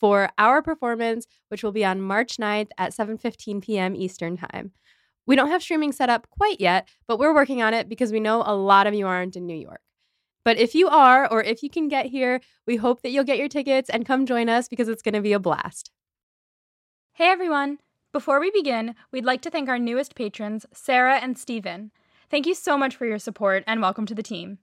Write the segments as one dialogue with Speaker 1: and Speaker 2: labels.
Speaker 1: for our performance, which will be on March 9th at 7:15 p.m. Eastern Time. We don't have streaming set up quite yet, but we're working on it because we know a lot of you aren't in New York. But if you are, or if you can get here, we hope that you'll get your tickets and come join us because it's going to be a blast.
Speaker 2: Hey everyone! Before we begin, we'd like to thank our newest patrons, Sarah and Steven. Thank you so much for your support and welcome to the team.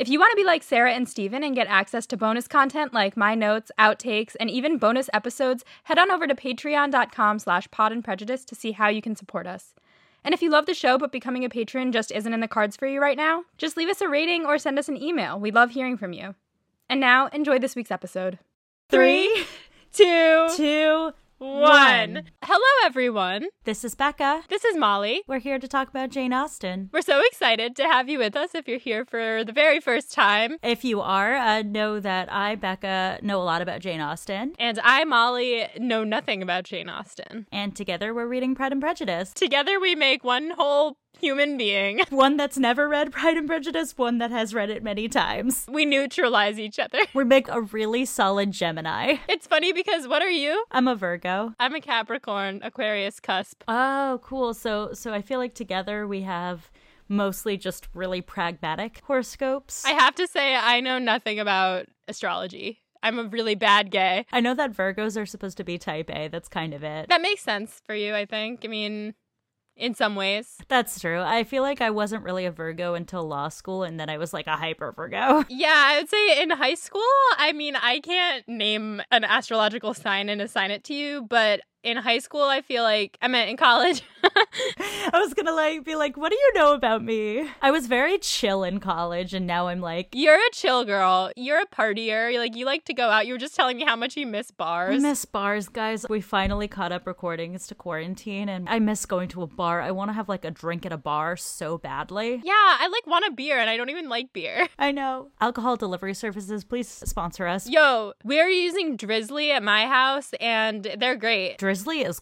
Speaker 2: If you want to be like Sarah and Steven and get access to bonus content like my notes, outtakes, and even bonus episodes, head on over to patreon.com slash pod and prejudice to see how you can support us. And if you love the show but becoming a patron just isn't in the cards for you right now, just leave us a rating or send us an email. We love hearing from you. And now, enjoy this week's episode.
Speaker 1: Three, two,
Speaker 3: Two.
Speaker 1: One. Hello, everyone.
Speaker 3: This is Becca.
Speaker 1: This is Molly.
Speaker 3: We're here to talk about Jane Austen.
Speaker 1: We're so excited to have you with us if you're here for the very first time.
Speaker 3: If you are, uh, know that I, Becca, know a lot about Jane Austen.
Speaker 1: And I, Molly, know nothing about Jane Austen.
Speaker 3: And together we're reading Pride and Prejudice.
Speaker 1: Together we make one whole human being.
Speaker 3: One that's never read Pride and Prejudice, one that has read it many times.
Speaker 1: We neutralize each other.
Speaker 3: We make a really solid Gemini.
Speaker 1: It's funny because what are you?
Speaker 3: I'm a Virgo.
Speaker 1: I'm a Capricorn, Aquarius cusp.
Speaker 3: Oh, cool. So so I feel like together we have mostly just really pragmatic horoscopes.
Speaker 1: I have to say, I know nothing about astrology. I'm a really bad gay.
Speaker 3: I know that Virgos are supposed to be type A. That's kind of it.
Speaker 1: That makes sense for you, I think. I mean, in some ways.
Speaker 3: That's true. I feel like I wasn't really a Virgo until law school, and then I was like a hyper Virgo.
Speaker 1: Yeah, I would say in high school, I mean, I can't name an astrological sign and assign it to you, but in high school, I feel like I meant in college.
Speaker 3: I was gonna like be like, what do you know about me? I was very chill in college, and now I'm like,
Speaker 1: You're a chill girl. You're a partier. You're like you like to go out. You were just telling me how much you miss bars.
Speaker 3: I
Speaker 1: bars.
Speaker 3: miss bars, guys. We finally caught up recordings to quarantine, and I miss going to a bar. I want to have like a drink at a bar so badly.
Speaker 1: yeah, I like want a beer and I don't even like beer.
Speaker 3: I know. Alcohol delivery services, please sponsor us.
Speaker 1: Yo, we're using Drizly at my house and they're great.
Speaker 3: Drizly is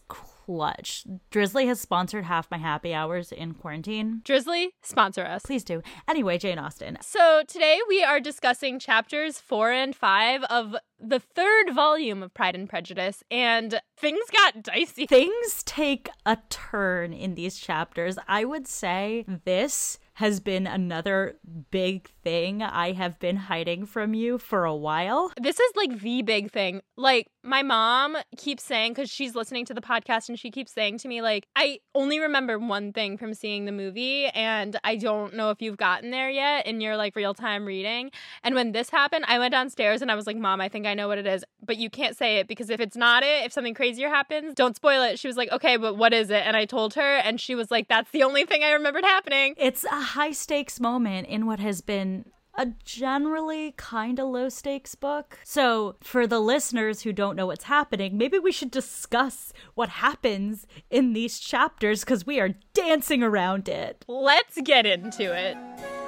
Speaker 3: clutch. Drizly has sponsored half my happy hours in quarantine.
Speaker 1: Drizly, sponsor us.
Speaker 3: Please do. Anyway, Jane Austen.
Speaker 1: So today we are discussing chapters four and five of the third volume of Pride and Prejudice, and things got dicey.
Speaker 3: Things take a turn in these chapters. I would say this has been another big thing I have been hiding from you for a while.
Speaker 1: This is like the big thing. Like, my mom keeps saying, because she's listening to the podcast, and she keeps saying to me, like, I only remember one thing from seeing the movie, and I don't know if you've gotten there yet in your like real time reading. And when this happened, I went downstairs and I was like, Mom, I think I know what it is, but you can't say it because if it's not it, if something crazier happens, don't spoil it. She was like, Okay, but what is it? And I told her, and she was like, That's the only thing I remembered happening.
Speaker 3: It's a high stakes moment in what has been a generally kind of low stakes book. So, for the listeners who don't know what's happening, maybe we should discuss what happens in these chapters because we are dancing around it.
Speaker 1: Let's get into it.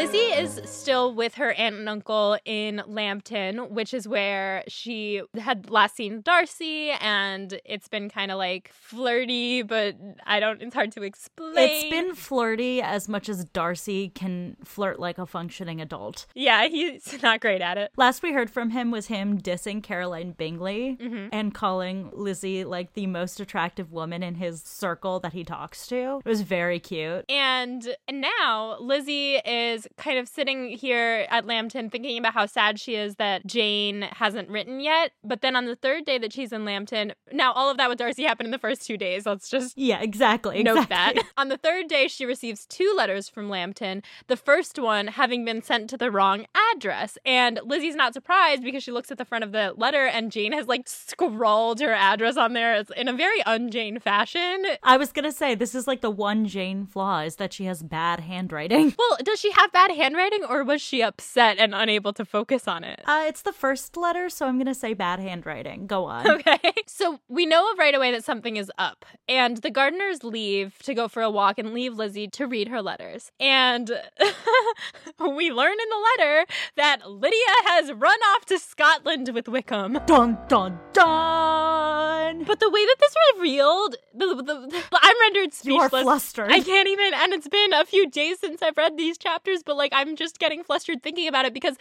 Speaker 1: Lizzie is still with her aunt and uncle in Lambton, which is where she had last seen Darcy, and it's been kind of like flirty, but I don't, it's hard to explain.
Speaker 3: It's been flirty as much as Darcy can flirt like a functioning adult.
Speaker 1: yeah, he's not great at it.
Speaker 3: Last we heard from him was him dissing Caroline Bingley
Speaker 1: Mm-hmm.
Speaker 3: and calling Lizzie like the most attractive woman in his circle that he talks to. It was very cute.
Speaker 1: And now Lizzie is kind of sitting here at Lambton thinking about how sad she is that Jane hasn't written yet. But then on the third day that she's in Lambton, now all of that with Darcy happened in the first two days. Let's just
Speaker 3: Yeah, exactly.
Speaker 1: note
Speaker 3: exactly.
Speaker 1: that. On the third day, she receives two letters from Lambton, the first one having been sent to the wrong address. And Lizzie's not surprised because she looks at the front of the letter and Jane has like scrawled her address on there It's in a very un-Jane fashion.
Speaker 3: I was gonna say this is like the one Jane flaw is that she has bad handwriting.
Speaker 1: Well, does she have bad bad handwriting or was she upset and unable to focus on it?
Speaker 3: Uh, it's the first letter, so I'm gonna say bad handwriting. Go on.
Speaker 1: Okay. So we know right away that something is up. And the Gardiners leave to go for a walk and leave Lizzie to read her letters. And we learn in the letter that Lydia has run off to Scotland with Wickham.
Speaker 3: Dun dun dun.
Speaker 1: But the way that this revealed, the, the, the, I'm rendered speechless.
Speaker 3: You are flustered.
Speaker 1: I can't even, and it's been a few days since I've read these chapters, but like I'm just getting flustered thinking about it because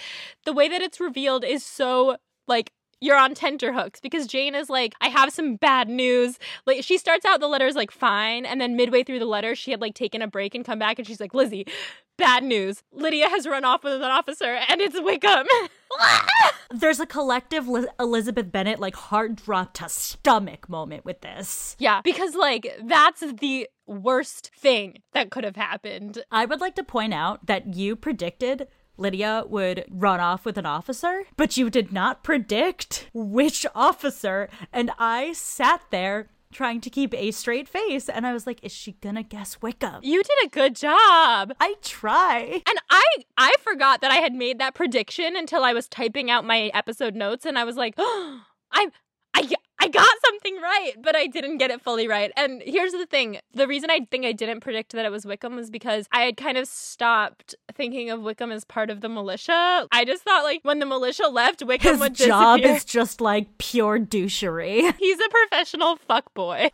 Speaker 1: the way that it's revealed is so like you're on tenterhooks because Jane is like, I have some bad news. Like she starts out the letters like fine, and then midway through the letter, she had like taken a break and come back and she's like, Lizzie, bad news. Lydia has run off with an officer and it's Wickham.
Speaker 3: There's a collective Liz- Elizabeth Bennet like heart drop to stomach moment with this.
Speaker 1: yeah, because like that's the worst thing that could have happened.
Speaker 3: I would like to point out that you predicted Lydia would run off with an officer, but you did not predict which officer. And I sat there trying to keep a straight face, and I was like, is she gonna guess Wickham?
Speaker 1: You did a good job.
Speaker 3: I try.
Speaker 1: And I I forgot that I had made that prediction until I was typing out my episode notes and I was like, oh, I I got something right, but I didn't get it fully right. And here's the thing. The reason I think I didn't predict that it was Wickham was because I had kind of stopped thinking of Wickham as part of the militia. I just thought like when the militia left, Wickham
Speaker 3: His
Speaker 1: would
Speaker 3: job is just like pure douchery.
Speaker 1: He's a professional fuckboy.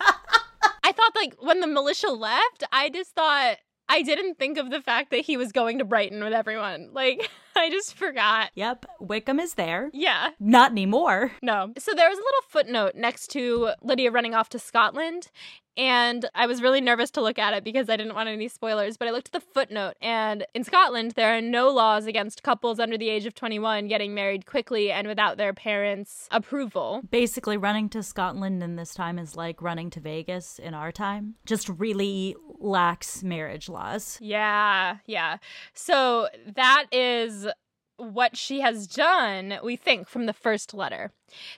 Speaker 1: I thought like when the militia left, I just thought I didn't think of the fact that he was going to Brighton with everyone. Like I just forgot.
Speaker 3: Yep, Wickham is there.
Speaker 1: Yeah.
Speaker 3: Not anymore.
Speaker 1: No. So there was a little footnote next to Lydia running off to Scotland. And I was really nervous to look at it because I didn't want any spoilers. But I looked at the footnote, and in Scotland, there are no laws against couples under the age of 21 getting married quickly and without their parents' approval.
Speaker 3: Basically, running to Scotland in this time is like running to Vegas in our time. Just really lax marriage laws.
Speaker 1: Yeah, yeah. So that is what she has done, we think, from the first letter.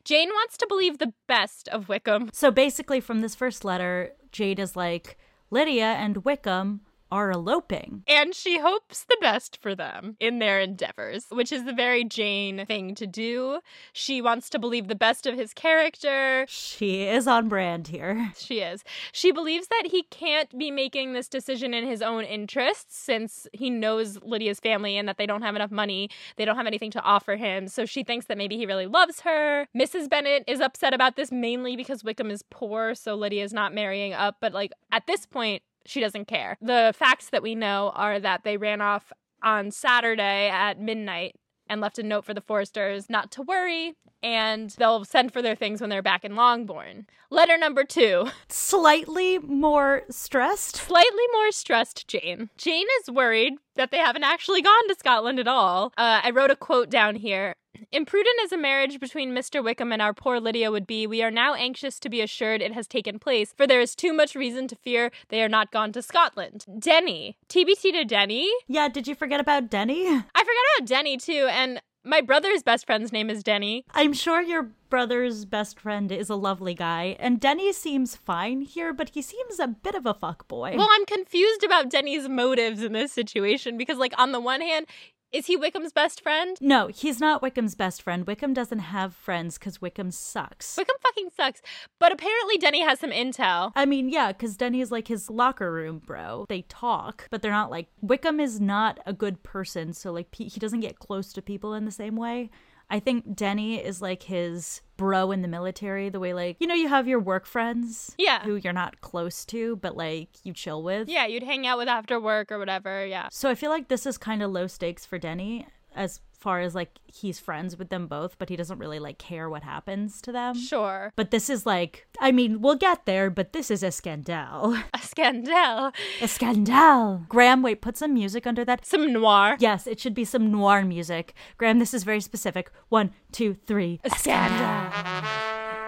Speaker 1: Jane wants to believe the best of Wickham.
Speaker 3: So basically, from this first letter, Jane is like, Lydia and Wickham are eloping.
Speaker 1: And she hopes the best for them in their endeavors, which is the very Jane thing to do. She wants to believe the best of his character.
Speaker 3: She is on brand here.
Speaker 1: She is. She believes that he can't be making this decision in his own interests since he knows Lydia's family and that they don't have enough money. They don't have anything to offer him. So she thinks that maybe he really loves her. Mrs. Bennet is upset about this mainly because Wickham is poor, so Lydia's not marrying up. But like at this point, she doesn't care. The facts that we know are that they ran off on Saturday at midnight and left a note for the Foresters not to worry, and they'll send for their things when they're back in Longbourn. Letter number two.
Speaker 3: Slightly more stressed.
Speaker 1: Slightly more stressed Jane. Jane is worried that they haven't actually gone to Scotland at all. Uh, I wrote a quote down here. Imprudent as a marriage between Mr. Wickham and our poor Lydia would be, we are now anxious to be assured it has taken place, for there is too much reason to fear they are not gone to Scotland. Denny. TBT to Denny.
Speaker 3: Yeah, did you forget about Denny?
Speaker 1: I forgot about Denny too, and my brother's best friend's name is Denny.
Speaker 3: I'm sure your brother's best friend is a lovely guy, and Denny seems fine here, but he seems a bit of a fuckboy.
Speaker 1: Well, I'm confused about Denny's motives in this situation because, like, on the one hand, is he Wickham's best friend?
Speaker 3: no, he's not Wickham's best friend. Wickham doesn't have friends because Wickham sucks.
Speaker 1: Wickham fucking sucks. But apparently, Denny has some intel.
Speaker 3: I mean, yeah, because Denny is like his locker room bro. They talk, but they're not like Wickham is not a good person, so like he doesn't get close to people in the same way. I think Denny is like his bro in the military, the way like you know you have your work friends,
Speaker 1: Yeah.
Speaker 3: who you're not close to, but like you chill with.
Speaker 1: Yeah, you'd hang out with after work or whatever. Yeah.
Speaker 3: So I feel like this is kind of low stakes for Denny as far as like he's friends with them both, but he doesn't really like care what happens to them.
Speaker 1: Sure.
Speaker 3: But this is like, I mean, we'll get there, but this is a scandal.
Speaker 1: A scandal.
Speaker 3: A scandal. Graham, wait, put some music under that.
Speaker 1: Some noir.
Speaker 3: Yes, it should be some noir music. Graham, this is very specific. One, two, three.
Speaker 1: A scandal.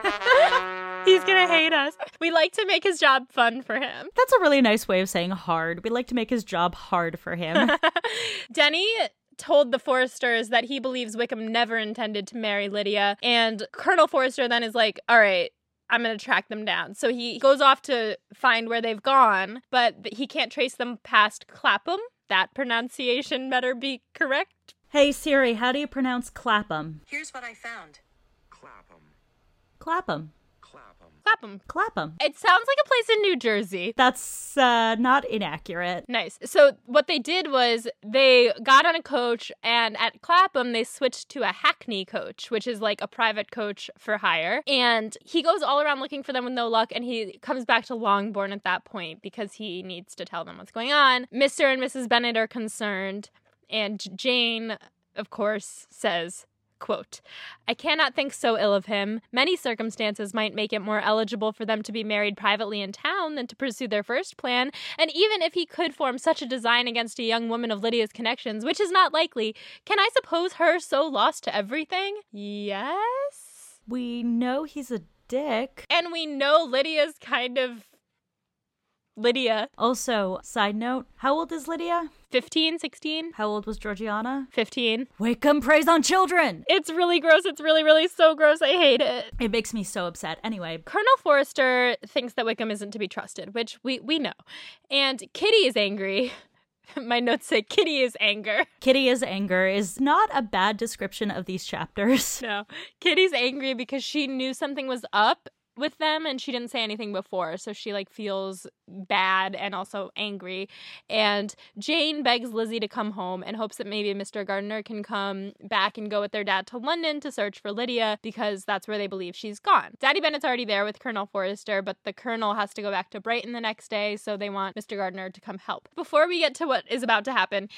Speaker 1: He's gonna hate us. We like to make his job fun for him.
Speaker 3: That's a really nice way of saying hard. We like to make his job hard for him.
Speaker 1: Denny told the Foresters that he believes Wickham never intended to marry Lydia. And Colonel Forrester then is like, all right. I'm going to track them down. So he goes off to find where they've gone, but he can't trace them past Clapham. that pronunciation better be correct.
Speaker 3: Hey Siri, how do you pronounce Clapham?
Speaker 4: Here's what I found.
Speaker 5: Clapham.
Speaker 3: Clapham.
Speaker 5: Clapham.
Speaker 1: Clapham. It sounds like a place in New Jersey.
Speaker 3: That's uh, not inaccurate.
Speaker 1: Nice. So what they did was they got on a coach, and at Clapham they switched to a Hackney coach, which is like a private coach for hire. And he goes all around looking for them with no luck, and he comes back to Longbourn at that point because he needs to tell them what's going on. Mr. and Mrs. Bennet are concerned, and Jane, of course, says. Quote, I cannot think so ill of him. Many circumstances might make it more eligible for them to be married privately in town than to pursue their first plan, and even if he could form such a design against a young woman of Lydia's connections, which is not likely, can I suppose her so lost to everything? Yes?
Speaker 3: We know he's a dick.
Speaker 1: And we know Lydia's kind of. Lydia.
Speaker 3: Also, side note, how old is Lydia?
Speaker 1: 15, 16,
Speaker 3: How old was Georgiana?
Speaker 1: 15.
Speaker 3: Wickham preys on children!
Speaker 1: It's really gross. It's really, really so gross. I hate it.
Speaker 3: It makes me so upset. Anyway,
Speaker 1: Colonel Forrester thinks that Wickham isn't to be trusted, which we, we know. And Kitty is angry. My notes say Kitty is anger.
Speaker 3: Kitty is anger is not a bad description of these chapters.
Speaker 1: No. Kitty's angry because she knew something was up with them and she didn't say anything before. So she like feels bad and also angry. And Jane begs Lizzie to come home and hopes that maybe Mr. Gardiner can come back and go with their dad to London to search for Lydia because that's where they believe she's gone. Daddy Bennet's already there with Colonel Forrester, but the Colonel has to go back to Brighton the next day, so they want Mr. Gardiner to come help. Before we get to what is about to happen,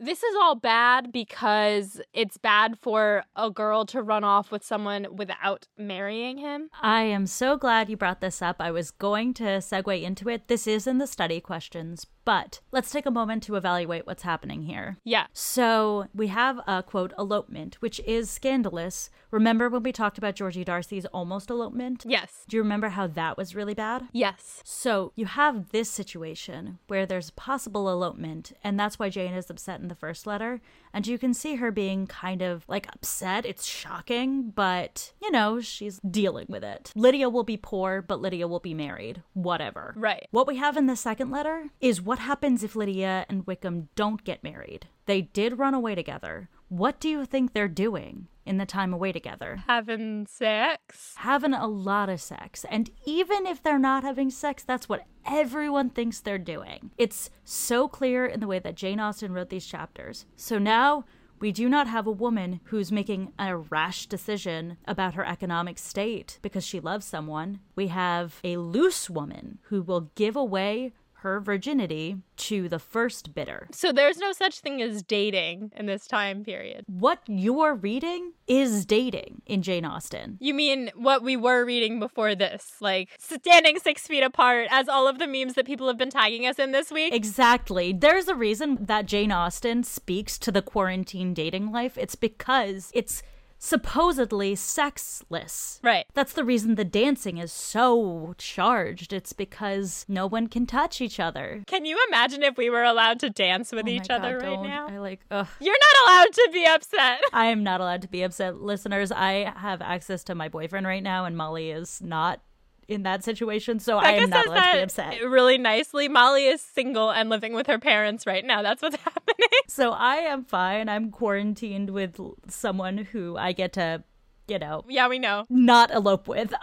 Speaker 1: this is all bad because it's bad for a girl to run off with someone without marrying him.
Speaker 3: I am so glad you brought this up. I was going to segue into it. This is in the study questions, but let's take a moment to evaluate what's happening here.
Speaker 1: Yeah.
Speaker 3: So we have a quote elopement, which is scandalous. Remember when we talked about Georgie Darcy's almost elopement?
Speaker 1: Yes.
Speaker 3: Do you remember how that was really bad?
Speaker 1: Yes.
Speaker 3: So you have this situation where there's a possible elopement, and that's why Jane is upset in the first letter. And you can see her being kind of like upset. It's shocking, but you know, she's dealing with it. Lydia will be poor, but Lydia will be married. Whatever.
Speaker 1: Right.
Speaker 3: What we have in the second letter is what happens if Lydia and Wickham don't get married. They did run away together. What do you think they're doing in the time away together?
Speaker 1: Having sex.
Speaker 3: having a lot of sex. And even if they're not having sex, that's what everyone thinks they're doing. It's so clear in the way that Jane Austen wrote these chapters. So now we do not have a woman who's making a rash decision about her economic state because she loves someone. We have a loose woman who will give away her virginity to the first bidder.
Speaker 1: So there's no such thing as dating in this time period.
Speaker 3: What you're reading is dating in Jane Austen.
Speaker 1: You mean what we were reading before this? Like standing six feet apart, as all of the memes that people have been tagging us in this week?
Speaker 3: Exactly. There's a reason that Jane Austen speaks to the quarantine dating life. It's because it's supposedly sexless.
Speaker 1: Right.
Speaker 3: That's the reason the dancing is so charged. It's because no one can touch each other.
Speaker 1: Can you imagine if we were allowed to dance with
Speaker 3: Oh
Speaker 1: each
Speaker 3: God,
Speaker 1: other right
Speaker 3: don't.
Speaker 1: now?
Speaker 3: I like, ugh.
Speaker 1: You're not allowed to be upset.
Speaker 3: I am not allowed to be upset. Listeners, I have access to my boyfriend right now, and Molly is not in that situation, so I am not allowed to be upset.
Speaker 1: really nicely. Molly is single and living with her parents right now. That's what's happening.
Speaker 3: So I am fine. I'm quarantined with someone who I get to, you know,
Speaker 1: yeah, we know.
Speaker 3: not elope with.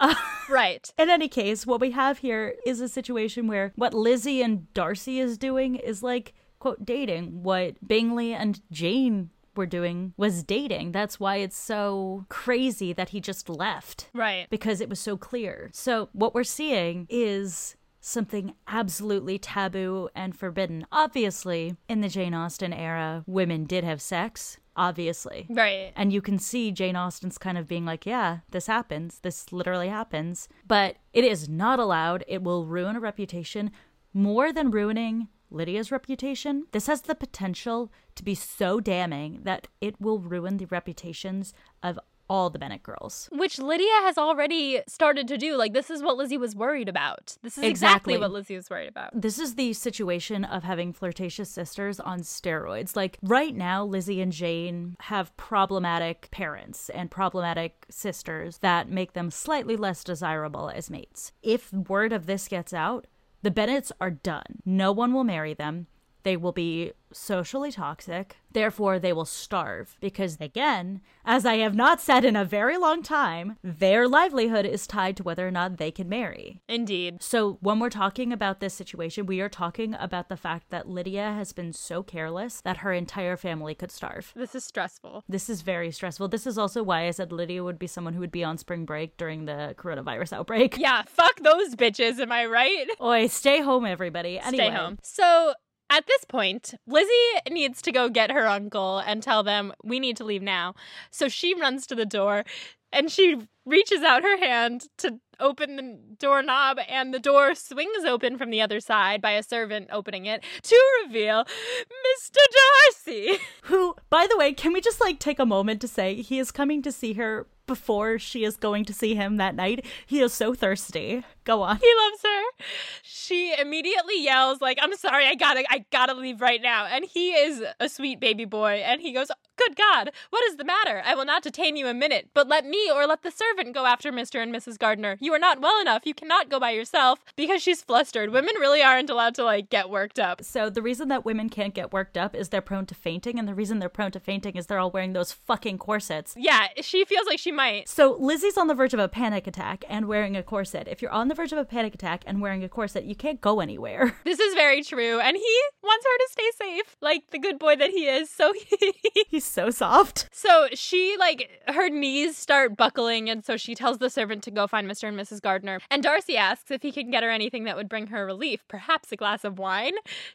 Speaker 1: Right.
Speaker 3: In any case, what we have here is a situation where what Lizzie and Darcy is doing is like, quote, dating. What Bingley and Jane were doing was dating. That's why it's so crazy that he just left.
Speaker 1: Right.
Speaker 3: Because it was so clear. So, what we're seeing is something absolutely taboo and forbidden. Obviously, in the Jane Austen era, women did have sex. Obviously.
Speaker 1: Right.
Speaker 3: And you can see Jane Austen's kind of being like, yeah, this happens. This literally happens. But it is not allowed. It will ruin a reputation more than ruining Lydia's reputation. This has the potential to be so damning that it will ruin the reputations of all the Bennet girls.
Speaker 1: Which Lydia has already started to do. Like, this is what Lizzie was worried about. This is exactly,
Speaker 3: Exactly.
Speaker 1: what Lizzie was worried about.
Speaker 3: This is the situation of having flirtatious sisters on steroids. Like right now, Lizzie and Jane have problematic parents and problematic sisters that make them slightly less desirable as mates. If word of this gets out, the Bennets are done. No one will marry them. They will be socially toxic. Therefore, they will starve because, again, as I have not said in a very long time, their livelihood is tied to whether or not they can marry.
Speaker 1: Indeed.
Speaker 3: So, when we're talking about this situation, we are talking about the fact that Lydia has been so careless that her entire family could starve.
Speaker 1: This is stressful.
Speaker 3: This is very stressful. This is also why I said Lydia would be someone who would be on spring break during the coronavirus outbreak.
Speaker 1: Yeah, fuck those bitches, am I right?
Speaker 3: Oi, stay home, everybody. Anyway,
Speaker 1: Stay home. So at this point, Lizzie needs to go get her uncle and tell them we need to leave now. So she runs to the door and she reaches out her hand to open the doorknob and the door swings open from the other side by a servant opening it to reveal Mr. Darcy.
Speaker 3: Who, by the way, can we just like take a moment to say he is coming to see her before she is going to see him that night? He is so thirsty. Go on.
Speaker 1: He loves her. She immediately yells like, "I'm sorry, I gotta, I gotta leave right now." And he is a sweet baby boy, and he goes, "Good God, what is the matter? I will not detain you a minute, but let me or let the servant go after Mister and Mrs. Gardiner. You are not well enough. You cannot go by yourself." Because she's flustered. Women really aren't allowed to like get worked up.
Speaker 3: So the reason that women can't get worked up is they're prone to fainting, and the reason they're prone to fainting is they're all wearing those fucking corsets.
Speaker 1: Yeah, she feels like she might.
Speaker 3: So Lizzie's on the verge of a panic attack and wearing a corset. If you're on the verge of a panic attack and wearing a corset, you can't go anywhere.
Speaker 1: This is very true, and he wants her to stay safe, like the good boy that he is. So he
Speaker 3: He's so soft.
Speaker 1: So she like her knees start buckling, and so she tells the servant to go find Mr. and Mrs. Gardiner. And Darcy asks if he can get her anything that would bring her relief, perhaps a glass of wine.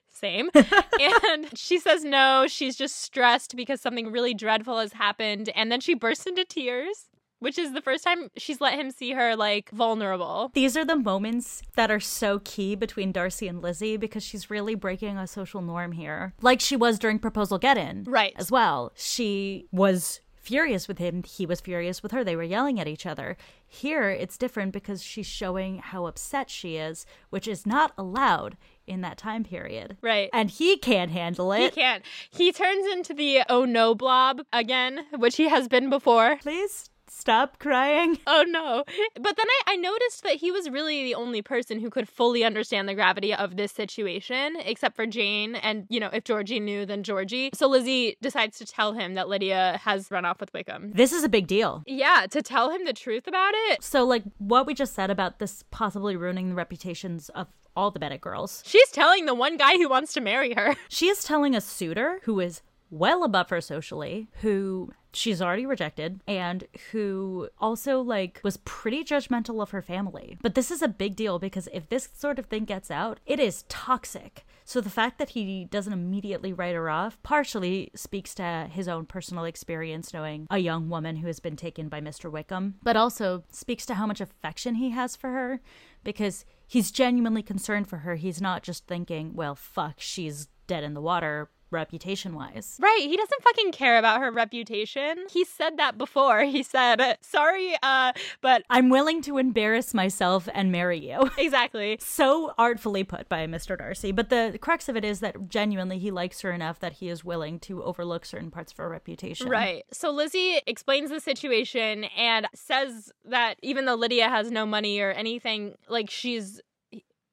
Speaker 1: Same. and she says no, she's just stressed because something really dreadful has happened. And then she bursts into tears, which is the first time she's let him see her like vulnerable.
Speaker 3: These are the moments that are so key between Darcy and Lizzie because she's really breaking a social norm here. Like she was during Proposal Get In.
Speaker 1: Right.
Speaker 3: As well. She was furious with him. He was furious with her. They were yelling at each other. Here, it's different because she's showing how upset she is, which is not allowed in that time period.
Speaker 1: Right.
Speaker 3: And he can't handle it.
Speaker 1: He can't. He turns into the oh no blob again, which he has been before.
Speaker 3: Please stop crying.
Speaker 1: Oh no. But then I, I noticed that he was really the only person who could fully understand the gravity of this situation, except for Jane. And, you know, if Georgie knew, then Georgie. So Lizzie decides to tell him that Lydia has run off with Wickham.
Speaker 3: This is a big deal.
Speaker 1: Yeah, to tell him the truth about it.
Speaker 3: So, like, what we just said about this possibly ruining the reputations of all the Bennet girls,
Speaker 1: She's telling the one guy who wants to marry her.
Speaker 3: she is telling a suitor who is well above her socially, who she's already rejected, and who also, like, was pretty judgmental of her family. But this is a big deal because if this sort of thing gets out, it is toxic. So the fact that he doesn't immediately write her off partially speaks to his own personal experience knowing a young woman who has been taken by Mr. Wickham, but also speaks to how much affection he has for her because he's genuinely concerned for her. He's not just thinking, well, fuck, she's dead in the water reputation wise.
Speaker 1: Right, he doesn't fucking care about her reputation. He said that before. He said, "Sorry, uh, but
Speaker 3: I'm willing to embarrass myself and marry you.
Speaker 1: exactly."
Speaker 3: so artfully put by Mr. Darcy. But the crux of it is that genuinely he likes her enough that he is willing to overlook certain parts of her reputation.
Speaker 1: Right. So Lizzie explains the situation and says that even though Lydia has no money or anything, like she's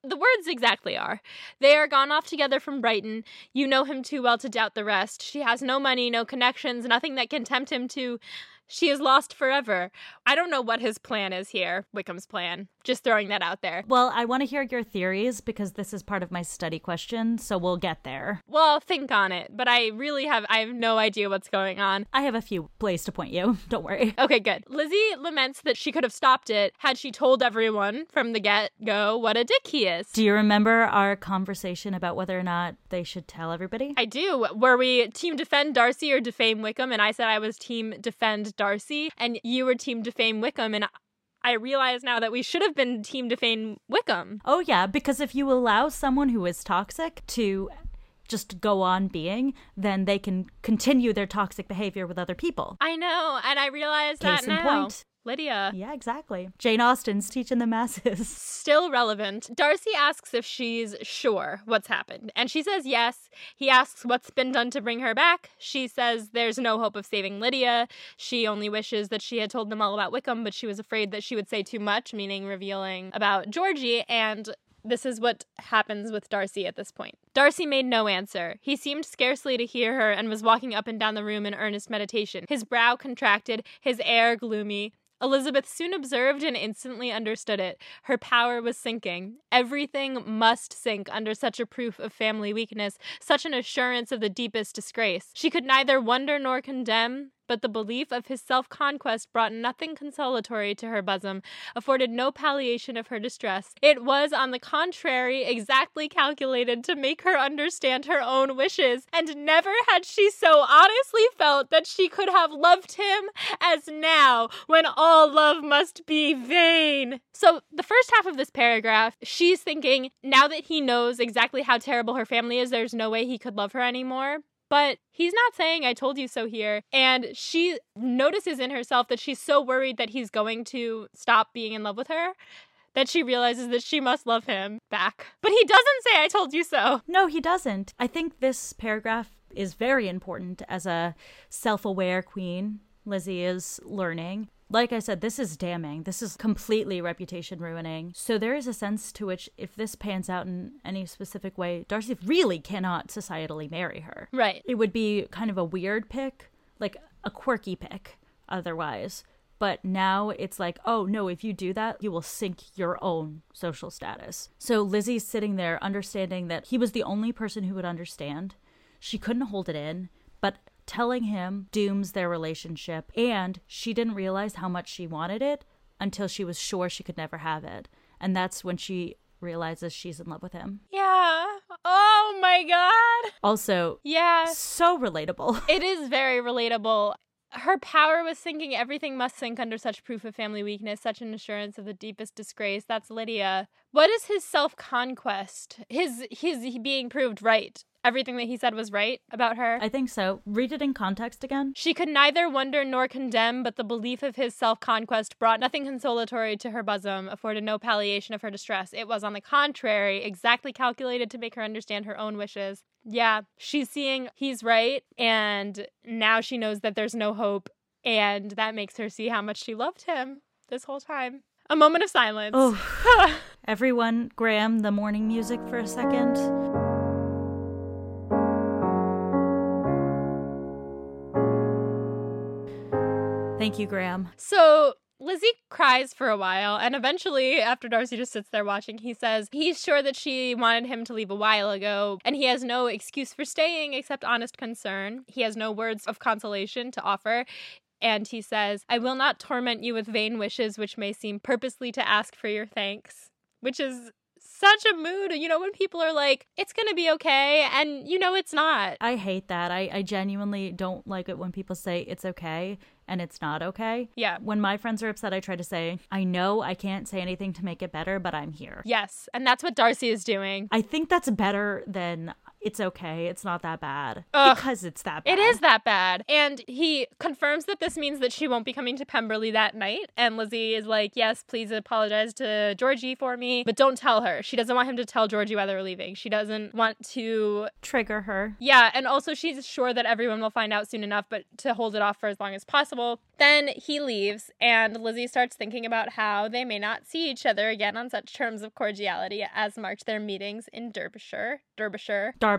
Speaker 1: the words exactly are. They are gone off together from Brighton. You know him too well to doubt the rest. She has no money, no connections, nothing that can tempt him to. She is lost forever. I don't know what his plan is here, Wickham's plan. Just throwing that out there.
Speaker 3: Well, I want to hear your theories because this is part of my study question, so we'll get there.
Speaker 1: Well, think on it, but I really have I have no idea what's going on.
Speaker 3: I have a few places to point you. Don't worry.
Speaker 1: Okay, good. Lizzie laments that she could have stopped it had she told everyone from the get go what a dick he is.
Speaker 3: Do you remember our conversation about whether or not they should tell everybody?
Speaker 1: I do. Were we team defend Darcy or defame Wickham? And I said I was team defend Darcy, and you were team defame Wickham. And I realize now that we should have been team defame Wickham.
Speaker 3: Oh, yeah, because if you allow someone who is toxic to just go on being, then they can continue their toxic behavior with other people.
Speaker 1: I know, and I realize
Speaker 3: Case
Speaker 1: that
Speaker 3: in
Speaker 1: now.
Speaker 3: point.
Speaker 1: Lydia.
Speaker 3: Yeah, exactly. Jane Austen's teaching the masses.
Speaker 1: Still relevant. Darcy asks if she's sure what's happened, and she says yes. He asks what's been done to bring her back. She says there's no hope of saving Lydia. She only wishes that she had told them all about Wickham, but she was afraid that she would say too much, meaning revealing about Georgie. And this is what happens with Darcy at this point. Darcy made no answer. He seemed scarcely to hear her and was walking up and down the room in earnest meditation, his brow contracted, his air gloomy. Elizabeth soon observed and instantly understood it. Her power was sinking. Everything must sink under such a proof of family weakness, such an assurance of the deepest disgrace. She could neither wonder nor condemn, but the belief of his self conquest brought nothing consolatory to her bosom, afforded no palliation of her distress. It was, on the contrary, exactly calculated to make her understand her own wishes, and never had she so honestly felt that she could have loved him as now, when all love must be vain. So, the first half of this paragraph, she's thinking, now that he knows exactly how terrible her family is, there's no way he could love her anymore. But he's not saying I told you so here. And she notices in herself that she's so worried that he's going to stop being in love with her that she realizes that she must love him back. But he doesn't say I told you so.
Speaker 3: No, he doesn't. I think this paragraph is very important as a self aware queen. Lizzie is learning like I said, this is damning. This is completely reputation ruining. So there is a sense to which, if this pans out in any specific way, Darcy really cannot societally marry her.
Speaker 1: Right.
Speaker 3: It would be kind of a weird pick, like a quirky pick otherwise. But now it's like, oh no, if you do that, you will sink your own social status. So Lizzie's sitting there understanding that he was the only person who would understand. She couldn't hold it in, but telling him dooms their relationship, and she didn't realize how much she wanted it until she was sure she could never have it. And that's when she realizes she's in love with him.
Speaker 1: Yeah. Oh my god.
Speaker 3: Also,
Speaker 1: yeah.
Speaker 3: So relatable.
Speaker 1: It is very relatable. Her power was sinking. Everything must sink under such proof of family weakness, such an assurance of the deepest disgrace. That's Lydia. What is his self conquest? His his being proved right everything that he said was right about her?
Speaker 3: I think so. Read it in context again.
Speaker 1: She could neither wonder nor condemn, but the belief of his self conquest brought nothing consolatory to her bosom, afforded no palliation of her distress. It was, on the contrary, exactly calculated to make her understand her own wishes. Yeah, she's seeing he's right, and now she knows that there's no hope, and that makes her see how much she loved him this whole time. A moment of silence.
Speaker 3: Oh. Everyone, Graham, the mourning music for a second. Thank you, Graham.
Speaker 1: So Lizzie cries for a while, and eventually, after Darcy just sits there watching, he says he's sure that she wanted him to leave a while ago, and he has no excuse for staying except honest concern. He has no words of consolation to offer. And he says, I will not torment you with vain wishes which may seem purposely to ask for your thanks. Which is such a mood. You know, when people are like, it's going to be okay, and you know it's not.
Speaker 3: I hate that. I, I genuinely don't like it when people say it's okay and it's not okay.
Speaker 1: Yeah.
Speaker 3: When my friends are upset, I try to say, I know I can't say anything to make it better, but I'm here.
Speaker 1: Yes. And that's what Darcy is doing.
Speaker 3: I think that's better than it's okay. It's not that bad. Ugh, because it's that bad.
Speaker 1: It is that bad. And he confirms that this means that she won't be coming to Pemberley that night. And Lizzie is like, Yes, please apologize to Georgie for me, but don't tell her. She doesn't want him to tell Georgie why they're leaving. She doesn't want to
Speaker 3: trigger her.
Speaker 1: Yeah. And also, she's sure that everyone will find out soon enough, but to hold it off for as long as possible then he leaves, and Lizzie starts thinking about how they may not see each other again on such terms of cordiality as marked their meetings in Derbyshire. Derbyshire.
Speaker 3: Derbyshire.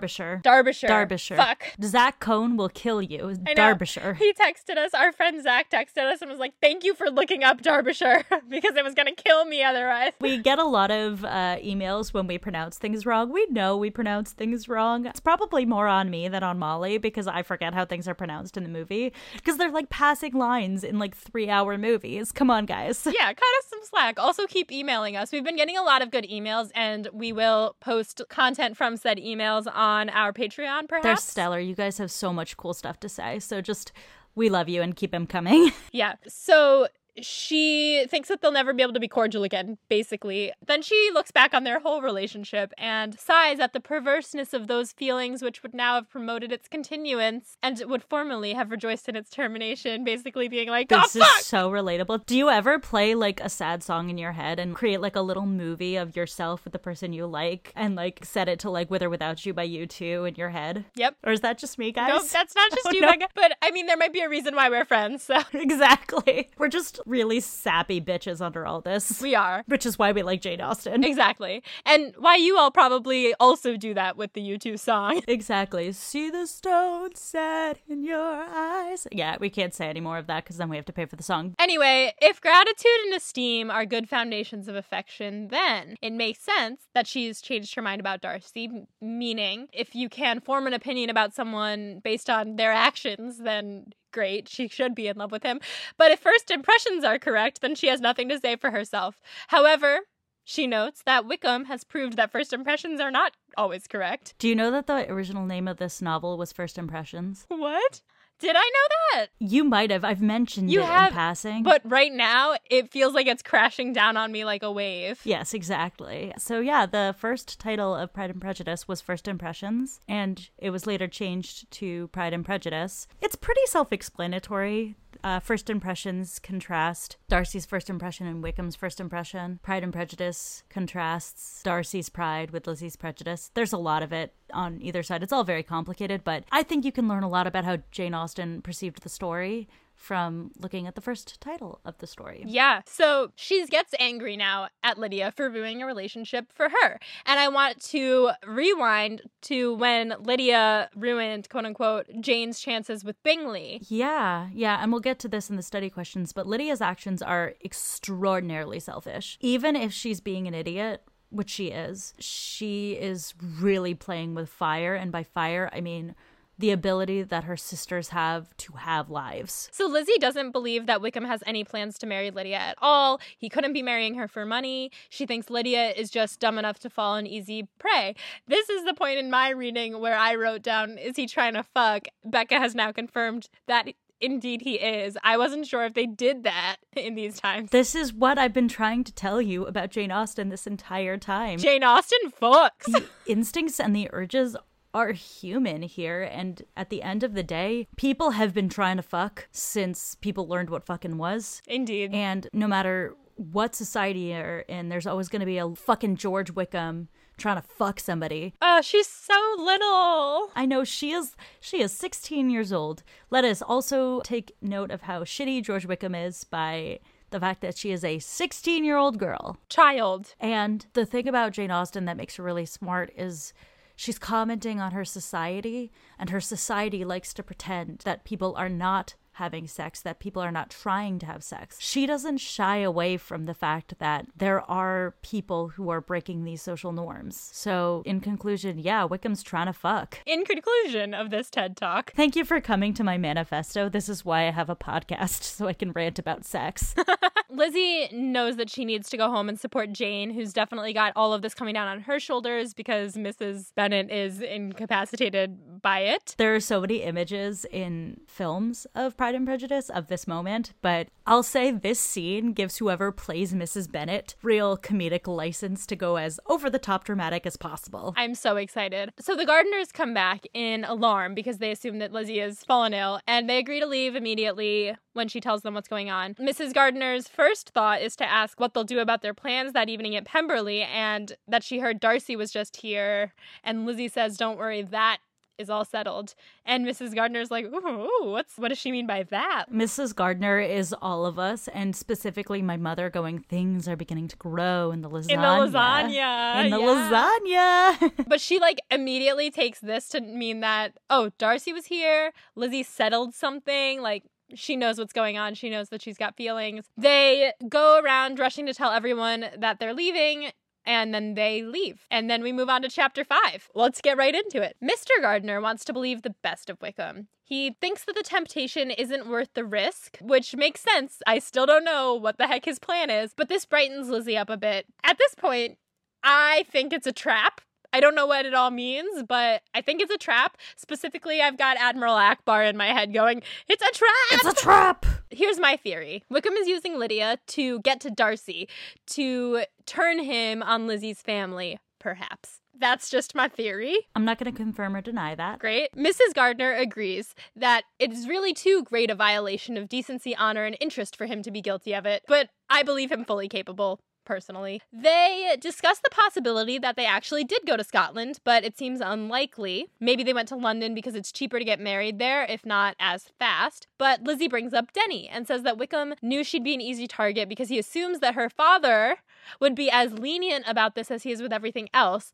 Speaker 1: Derbyshire.
Speaker 3: Derbyshire.
Speaker 1: Fuck.
Speaker 3: Zach Cohn will kill you. Derbyshire.
Speaker 1: He texted us, our friend Zach texted us and was like, Thank you for looking up Derbyshire because it was going to kill me otherwise.
Speaker 3: We get a lot of uh, emails when we pronounce things wrong. We know we pronounce things wrong. It's probably more on me than on Molly because I forget how things are pronounced in the movie because they're like passing lines in like three hour movies. Come on, guys.
Speaker 1: Yeah, cut us some slack. Also, keep emailing us. We've been getting a lot of good emails, and we will post content from said emails on our Patreon, perhaps.
Speaker 3: They're stellar. You guys have so much cool stuff to say. So just we love you and keep them coming.
Speaker 1: Yeah. So she thinks that they'll never be able to be cordial again, basically. Then she looks back on their whole relationship and sighs at the perverseness of those feelings which would now have promoted its continuance and would formerly have rejoiced in its termination, basically being like,
Speaker 3: This
Speaker 1: oh, fuck!
Speaker 3: is so relatable. Do you ever play like a sad song in your head and create like a little movie of yourself with the person you like and like set it to like With or Without You by U2 in your head?
Speaker 1: Yep.
Speaker 3: Or is that just me, guys?
Speaker 1: Nope, that's not oh, just
Speaker 3: Oh,
Speaker 1: you,
Speaker 3: no.
Speaker 1: But I mean, there might be a reason why we're friends, so.
Speaker 3: exactly. We're just really sappy bitches under all this.
Speaker 1: We are.
Speaker 3: Which is why we like Jane Austen.
Speaker 1: Exactly. And why you all probably also do that with the U2 song.
Speaker 3: Exactly. See the stone set in your eyes. Yeah, we can't say any more of that because then we have to pay for the song.
Speaker 1: Anyway, if gratitude and esteem are good foundations of affection, then it makes sense that she's changed her mind about Darcy. Meaning, if you can form an opinion about someone based on their actions, then great, she should be in love with him. But if first impressions are correct, then she has nothing to say for herself. However, she notes that Wickham has proved that first impressions are not always correct.
Speaker 3: Do you know that the original name of this novel was First Impressions?
Speaker 1: What? Did I know that?
Speaker 3: You might have. I've mentioned
Speaker 1: You
Speaker 3: it
Speaker 1: have,
Speaker 3: in passing.
Speaker 1: But right now, it feels like it's crashing down on me like a wave.
Speaker 3: Yes, exactly. So, yeah, the first title of Pride and Prejudice was First Impressions, and it was later changed to Pride and Prejudice. It's pretty self explanatory. Uh, first impressions contrast Darcy's first impression and Wickham's first impression. Pride and Prejudice contrasts Darcy's pride with Lizzie's prejudice. There's a lot of it on either side. It's all very complicated, but I think you can learn a lot about how Jane Austen perceived the story from looking at the first title of the story.
Speaker 1: Yeah. So she gets angry now at Lydia for ruining a relationship for her. And I want to rewind to when Lydia ruined, quote unquote, Jane's chances with Bingley.
Speaker 3: Yeah, yeah, and we'll get to this in the study questions, but Lydia's actions are extraordinarily selfish. Even if she's being an idiot, which she is, she is really playing with fire. And by fire, I mean the ability that her sisters have to have lives.
Speaker 1: So Lizzie doesn't believe that Wickham has any plans to marry Lydia at all. He couldn't be marrying her for money. She thinks Lydia is just dumb enough to fall an easy prey. This is the point in my reading where I wrote down, is he trying to fuck? Becca has now confirmed that indeed he is. I wasn't sure if they did that in these times.
Speaker 3: This is what I've been trying to tell you about Jane Austen this entire time.
Speaker 1: Jane Austen fucks.
Speaker 3: The instincts and the urges are human here and at the end of the day people have been trying to fuck since people learned what fucking was
Speaker 1: Indeed.
Speaker 3: and no matter what society you're in there's always going to be a fucking george wickham trying to fuck somebody
Speaker 1: Oh, she's so little.
Speaker 3: i know she is she is 16 years old let us also take note of how shitty george wickham is by the fact that she is a 16 year old girl
Speaker 1: Child.
Speaker 3: and the thing about Jane Austen that makes her really smart is she's commenting on her society, and her society likes to pretend that people are not having sex, that people are not trying to have sex. She doesn't shy away from the fact that there are people who are breaking these social norms. So, in conclusion, yeah, Wickham's trying to fuck.
Speaker 1: In conclusion of this TED Talk,
Speaker 3: Thank you for coming to my manifesto. This is why I have a podcast, so I can rant about sex.
Speaker 1: Lizzie knows that she needs to go home and support Jane, who's definitely got all of this coming down on her shoulders because Mrs. Bennet is incapacitated by it.
Speaker 3: There are so many images in films of Pride and Prejudice of this moment, but I'll say this scene gives whoever plays Mrs. Bennet real comedic license to go as over the top dramatic as possible.
Speaker 1: I'm so excited. So the Gardiners come back in alarm because they assume that Lizzie has fallen ill and they agree to leave immediately when she tells them what's going on. Mrs. Gardiner's first thought is to ask what they'll do about their plans that evening at Pemberley and that she heard Darcy was just here. And Lizzie says, Don't worry, that is all settled. And Mrs. Gardiner's like, Ooh, what's what does she mean by that?
Speaker 3: Mrs. Gardiner is all of us, and specifically my mother going, things are beginning to grow in the lasagna.
Speaker 1: In the lasagna.
Speaker 3: In the
Speaker 1: yeah.
Speaker 3: lasagna.
Speaker 1: But she like immediately takes this to mean that oh, Darcy was here, Lizzie settled something, like she knows what's going on. She knows that she's got feelings. They go around rushing to tell everyone that they're leaving. And then they leave. And then we move on to chapter five. Let's get right into it. Mr. Gardiner wants to believe the best of Wickham. He thinks that the temptation isn't worth the risk, which makes sense. I still don't know what the heck his plan is, but this brightens Lizzie up a bit. At this point, I think it's a trap. I don't know what it all means, but I think it's a trap. Specifically, I've got Admiral Ackbar in my head going, It's a trap!
Speaker 3: it's a trap.
Speaker 1: Here's my theory Wickham is using Lydia to get to Darcy, to turn him on Lizzie's family, perhaps. That's just my theory.
Speaker 3: I'm not going to confirm or deny that.
Speaker 1: Great. Mrs. Gardiner agrees that it is really too great a violation of decency, honor, and interest for him to be guilty of it, but I believe him fully capable. Personally. They discuss the possibility that they actually did go to Scotland, but it seems unlikely. Maybe they went to London because it's cheaper to get married there, if not as fast. But Lizzie brings up Denny and says that Wickham knew she'd be an easy target because he assumes that her father would be as lenient about this as he is with everything else.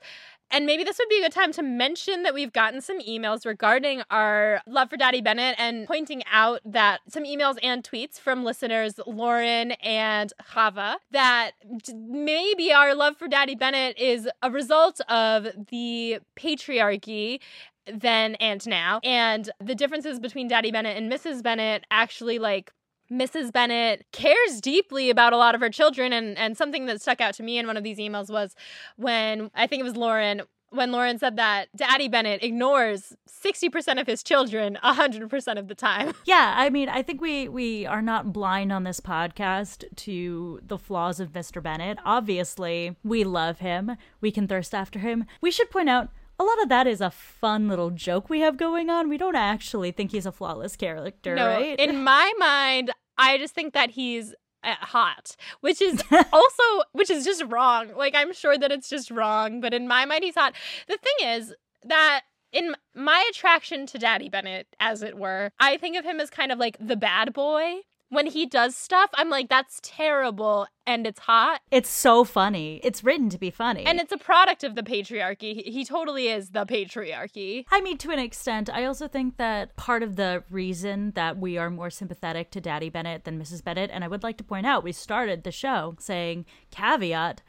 Speaker 1: And maybe this would be a good time to mention that we've gotten some emails regarding our love for Daddy Bennet and pointing out that some emails and tweets from listeners Lauren and Chava that maybe our love for Daddy Bennet is a result of the patriarchy then and now. And the differences between Daddy Bennet and Mrs. Bennet actually like Mrs. Bennet cares deeply about a lot of her children. And, and something that stuck out to me in one of these emails was when I think it was Lauren, when Lauren said that Daddy Bennet ignores 60% of his children 100% of the time.
Speaker 3: Yeah, I mean, I think we we are not blind on this podcast to the flaws of Mr. Bennet. Obviously, we love him. We can thirst after him. We should point out a lot of that is a fun little joke we have going on. We don't actually think he's a flawless character,
Speaker 1: no,
Speaker 3: right?
Speaker 1: In my mind, I just think that he's uh, hot, which is also which is just wrong. Like I'm sure that it's just wrong, but in my mind he's hot. The thing is that in my attraction to Daddy Bennet, as it were, I think of him as kind of like the bad boy when he does stuff, I'm like, that's terrible and it's hot.
Speaker 3: It's so funny. It's written to be funny.
Speaker 1: And it's a product of the patriarchy. He, he totally is the patriarchy.
Speaker 3: I mean, to an extent, I also think that part of the reason that we are more sympathetic to Daddy Bennet than Mrs. Bennet, and I would like to point out, we started the show saying, caveat,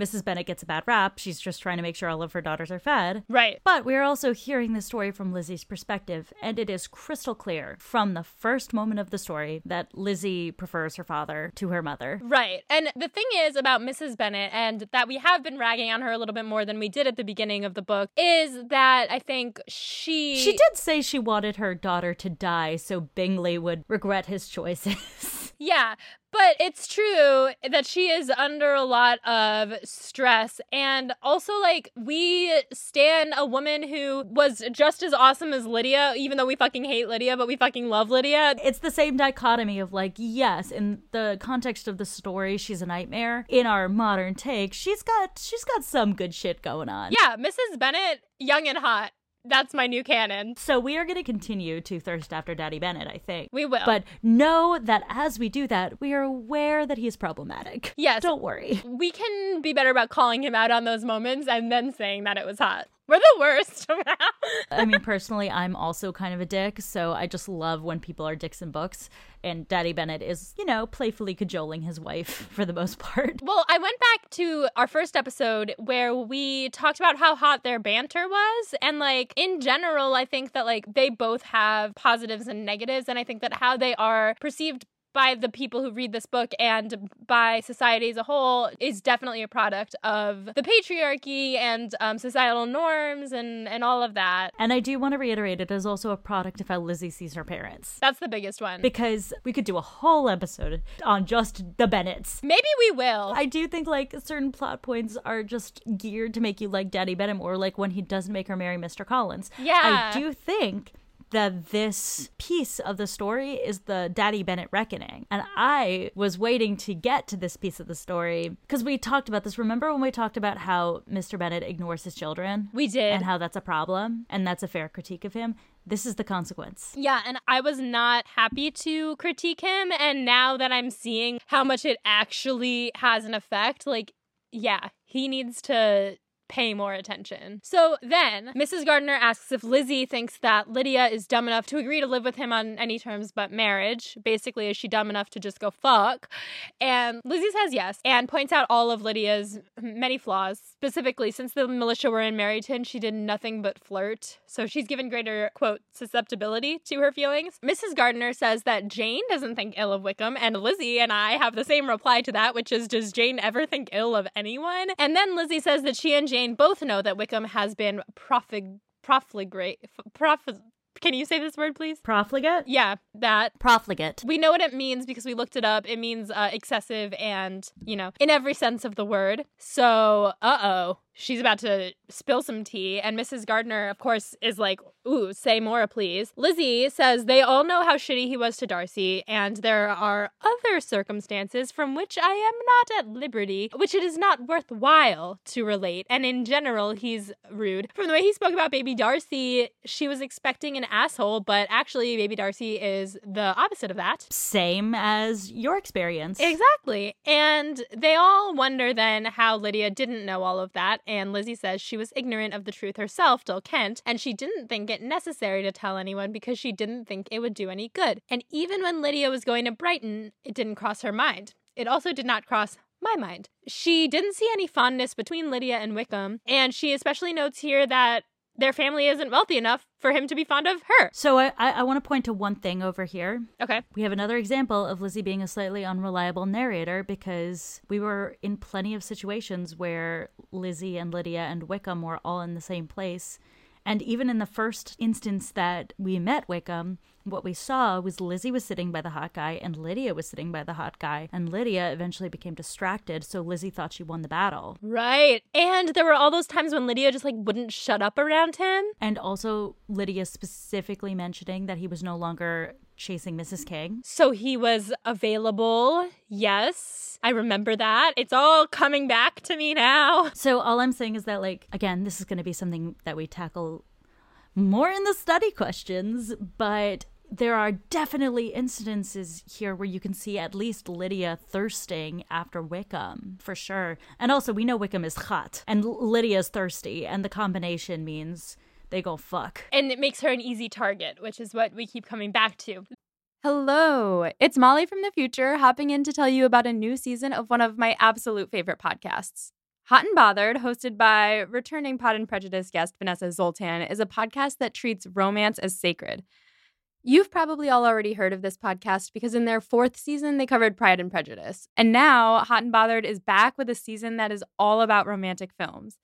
Speaker 3: Mrs. Bennet gets a bad rap. She's just trying to make sure all of her daughters are fed.
Speaker 1: Right.
Speaker 3: But we're also hearing the story from Lizzie's perspective, and it is crystal clear from the first moment of the story that Lizzie prefers her father to her mother.
Speaker 1: Right. And the thing is about Mrs. Bennet, and that we have been ragging on her a little bit more than we did at the beginning of the book, is that I think she.
Speaker 3: She did say she wanted her daughter to die so Bingley would regret his choices.
Speaker 1: yeah, but it's true that she is under a lot of stress. And also, like, we stand a woman who was just as awesome as Lydia, even though we fucking hate Lydia, but we fucking love Lydia.
Speaker 3: It's the same dichotomy of, like, yes, in the context of the story, she's a nightmare. In our modern take, she's got she's got some good shit going on.
Speaker 1: Yeah, Mrs. Bennet, young and hot. That's my new canon.
Speaker 3: So we are going to continue to thirst after Daddy Bennet, I think.
Speaker 1: We will.
Speaker 3: But know that as we do that, we are aware that he is problematic.
Speaker 1: Yes.
Speaker 3: Don't worry.
Speaker 1: We can be better about calling him out on those moments and then saying that it was hot. We're the worst.
Speaker 3: I mean, personally, I'm also kind of a dick, so I just love when people are dicks in books. And Daddy Bennet is, you know, playfully cajoling his wife for the most part.
Speaker 1: Well, I went back to our first episode where we talked about how hot their banter was. And, like, in general, I think that, like, they both have positives and negatives. And I think that how they are perceived by the people who read this book and by society as a whole is definitely a product of the patriarchy and um, societal norms and, and all of that.
Speaker 3: And I do want to reiterate it is also a product of how Lizzie sees her parents.
Speaker 1: That's the biggest one.
Speaker 3: Because we could do a whole episode on just the Bennets.
Speaker 1: Maybe we will.
Speaker 3: I do think like certain plot points are just geared to make you like Daddy Bennet more, like when he doesn't make her marry Mr. Collins.
Speaker 1: Yeah.
Speaker 3: I do think that this piece of the story is the Daddy Bennet reckoning. And I was waiting to get to this piece of the story because we talked about this. Remember when we talked about how Mr. Bennet ignores his children?
Speaker 1: We did.
Speaker 3: And how that's a problem and that's a fair critique of him. This is the consequence.
Speaker 1: Yeah, and I was not happy to critique him. And now that I'm seeing how much it actually has an effect, like, yeah, he needs to pay more attention. So then, Mrs. Gardiner asks if Lizzie thinks that Lydia is dumb enough to agree to live with him on any terms but marriage. Basically, is she dumb enough to just go fuck? And Lizzie says yes and points out all of Lydia's many flaws. Specifically, since the militia were in Meryton, she did nothing but flirt. So she's given greater, quote, susceptibility to her feelings. Mrs. Gardiner says that Jane doesn't think ill of Wickham, and Lizzie and I have the same reply to that, which is, does Jane ever think ill of anyone? And then Lizzie says that she and Jane Jane both know that Wickham has been profig- profligate prof can you say this word, please?
Speaker 3: Profligate?
Speaker 1: Yeah, that.
Speaker 3: Profligate.
Speaker 1: We know what it means because we looked it up. It means uh, excessive and, you know, in every sense of the word. So, uh oh, she's about to spill some tea. And Mrs. Gardiner, of course, is like, ooh, say more, please. Lizzie says they all know how shitty he was to Darcy, and there are other circumstances from which I am not at liberty, which it is not worthwhile to relate. And in general, he's rude. From the way he spoke about baby Darcy, she was expecting an asshole, but actually, baby Darcy is the opposite of that.
Speaker 3: Same as your experience.
Speaker 1: Exactly. And they all wonder then how Lydia didn't know all of that. And Lizzie says she was ignorant of the truth herself till Kent, and she didn't think it necessary to tell anyone because she didn't think it would do any good. And even when Lydia was going to Brighton, it didn't cross her mind. It also did not cross my mind. She didn't see any fondness between Lydia and Wickham, and she especially notes here that their family isn't wealthy enough for him to be fond of her.
Speaker 3: So I, I, I want to point to one thing over here.
Speaker 1: Okay.
Speaker 3: We have another example of Lizzie being a slightly unreliable narrator because we were in plenty of situations where Lizzie and Lydia and Wickham were all in the same place. And even in the first instance that we met Wickham, what we saw was Lizzie was sitting by the hot guy and Lydia was sitting by the hot guy. And Lydia eventually became distracted, so Lizzie thought she won the battle.
Speaker 1: Right. And there were all those times when Lydia just like wouldn't shut up around him.
Speaker 3: And also Lydia specifically mentioning that he was no longer chasing Mrs. King.
Speaker 1: So he was available. Yes. I remember that. It's all coming back to me now.
Speaker 3: So all I'm saying is that like again, this is going to be something that we tackle more in the study questions, but there are definitely incidences here where you can see at least Lydia thirsting after Wickham, for sure. And also, we know Wickham is hot, and Lydia's thirsty, and the combination means they go fuck.
Speaker 1: And it makes her an easy target, which is what we keep coming back to.
Speaker 6: Hello, it's Molly from the future hopping in to tell you about a new season of one of my absolute favorite podcasts. Hot and Bothered, hosted by returning Pod and Prejudice guest Vanessa Zoltan, is a podcast that treats romance as sacred. You've probably all already heard of this podcast because in their fourth season, they covered Pride and Prejudice. And now, Hot and Bothered is back with a season that is all about romantic films.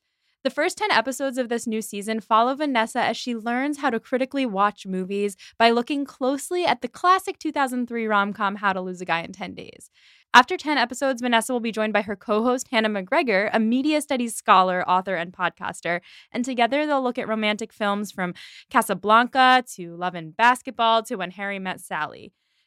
Speaker 6: The first 10 episodes of this new season follow Vanessa as she learns how to critically watch movies by looking closely at the classic 2003 rom com How to Lose a Guy in 10 Days. After 10 episodes, Vanessa will be joined by her co host, Hannah McGregor, a media studies scholar, author, and podcaster. And together they'll look at romantic films from Casablanca to Love and Basketball to When Harry Met Sally.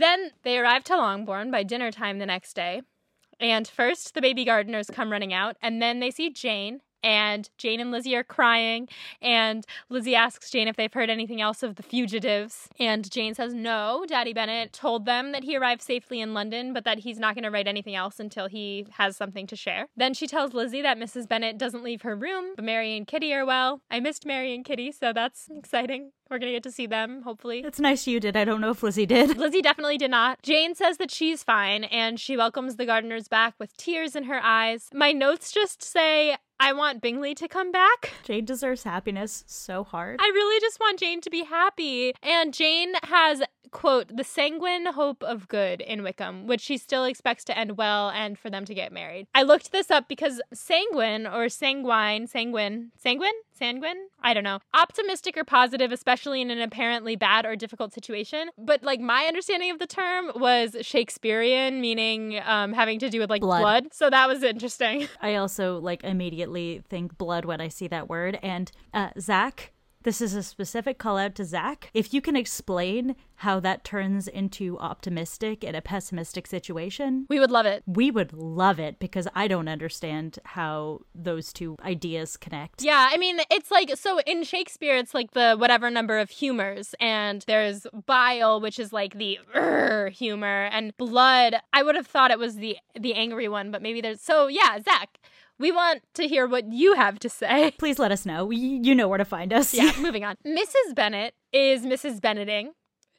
Speaker 1: Then they arrive to Longbourn by dinner time the next day. And first, the baby Gardiners come running out, and then they see Jane. And Jane and Lizzie are crying. And Lizzie asks Jane if they've heard anything else of the fugitives. And Jane says no. Daddy Bennet told them that he arrived safely in London, but that he's not going to write anything else until he has something to share. Then she tells Lizzie that Mrs. Bennet doesn't leave her room, but Mary and Kitty are well. I missed Mary and Kitty, so that's exciting. We're gonna get to see them, hopefully.
Speaker 3: It's nice you did. I don't know if Lizzie did.
Speaker 1: Lizzie definitely did not. Jane says that she's fine and she welcomes the Gardiners back with tears in her eyes. My notes just say, I want Bingley to come back.
Speaker 3: Jane deserves happiness so hard.
Speaker 1: I really just want Jane to be happy. And Jane has, quote, the sanguine hope of good in Wickham, which she still expects to end well and for them to get married. I looked this up because sanguine or sanguine, sanguine, sanguine? Sanguine? I don't know. Optimistic or positive, especially in an apparently bad or difficult situation. But like my understanding of the term was Shakespearean, meaning um, having to do with like blood.
Speaker 3: Blood.
Speaker 1: So that was interesting.
Speaker 3: I also like immediately think blood when I see that word. And uh, Zach, This is a specific call out to Zach. If you can explain how that turns into optimistic in a pessimistic situation,
Speaker 1: We would love it.
Speaker 3: we would love it because I don't understand how those two ideas connect.
Speaker 1: Yeah, I mean, it's like so in Shakespeare, it's like the whatever number of humors, and there's bile, which is like the humor, and blood. I would have thought it was the the angry one, but maybe there's so yeah, Zach. We want to hear what you have to say.
Speaker 3: Please let us know. You you know where to find us.
Speaker 1: Yeah, moving on. Mrs. Bennet is Mrs. Benneting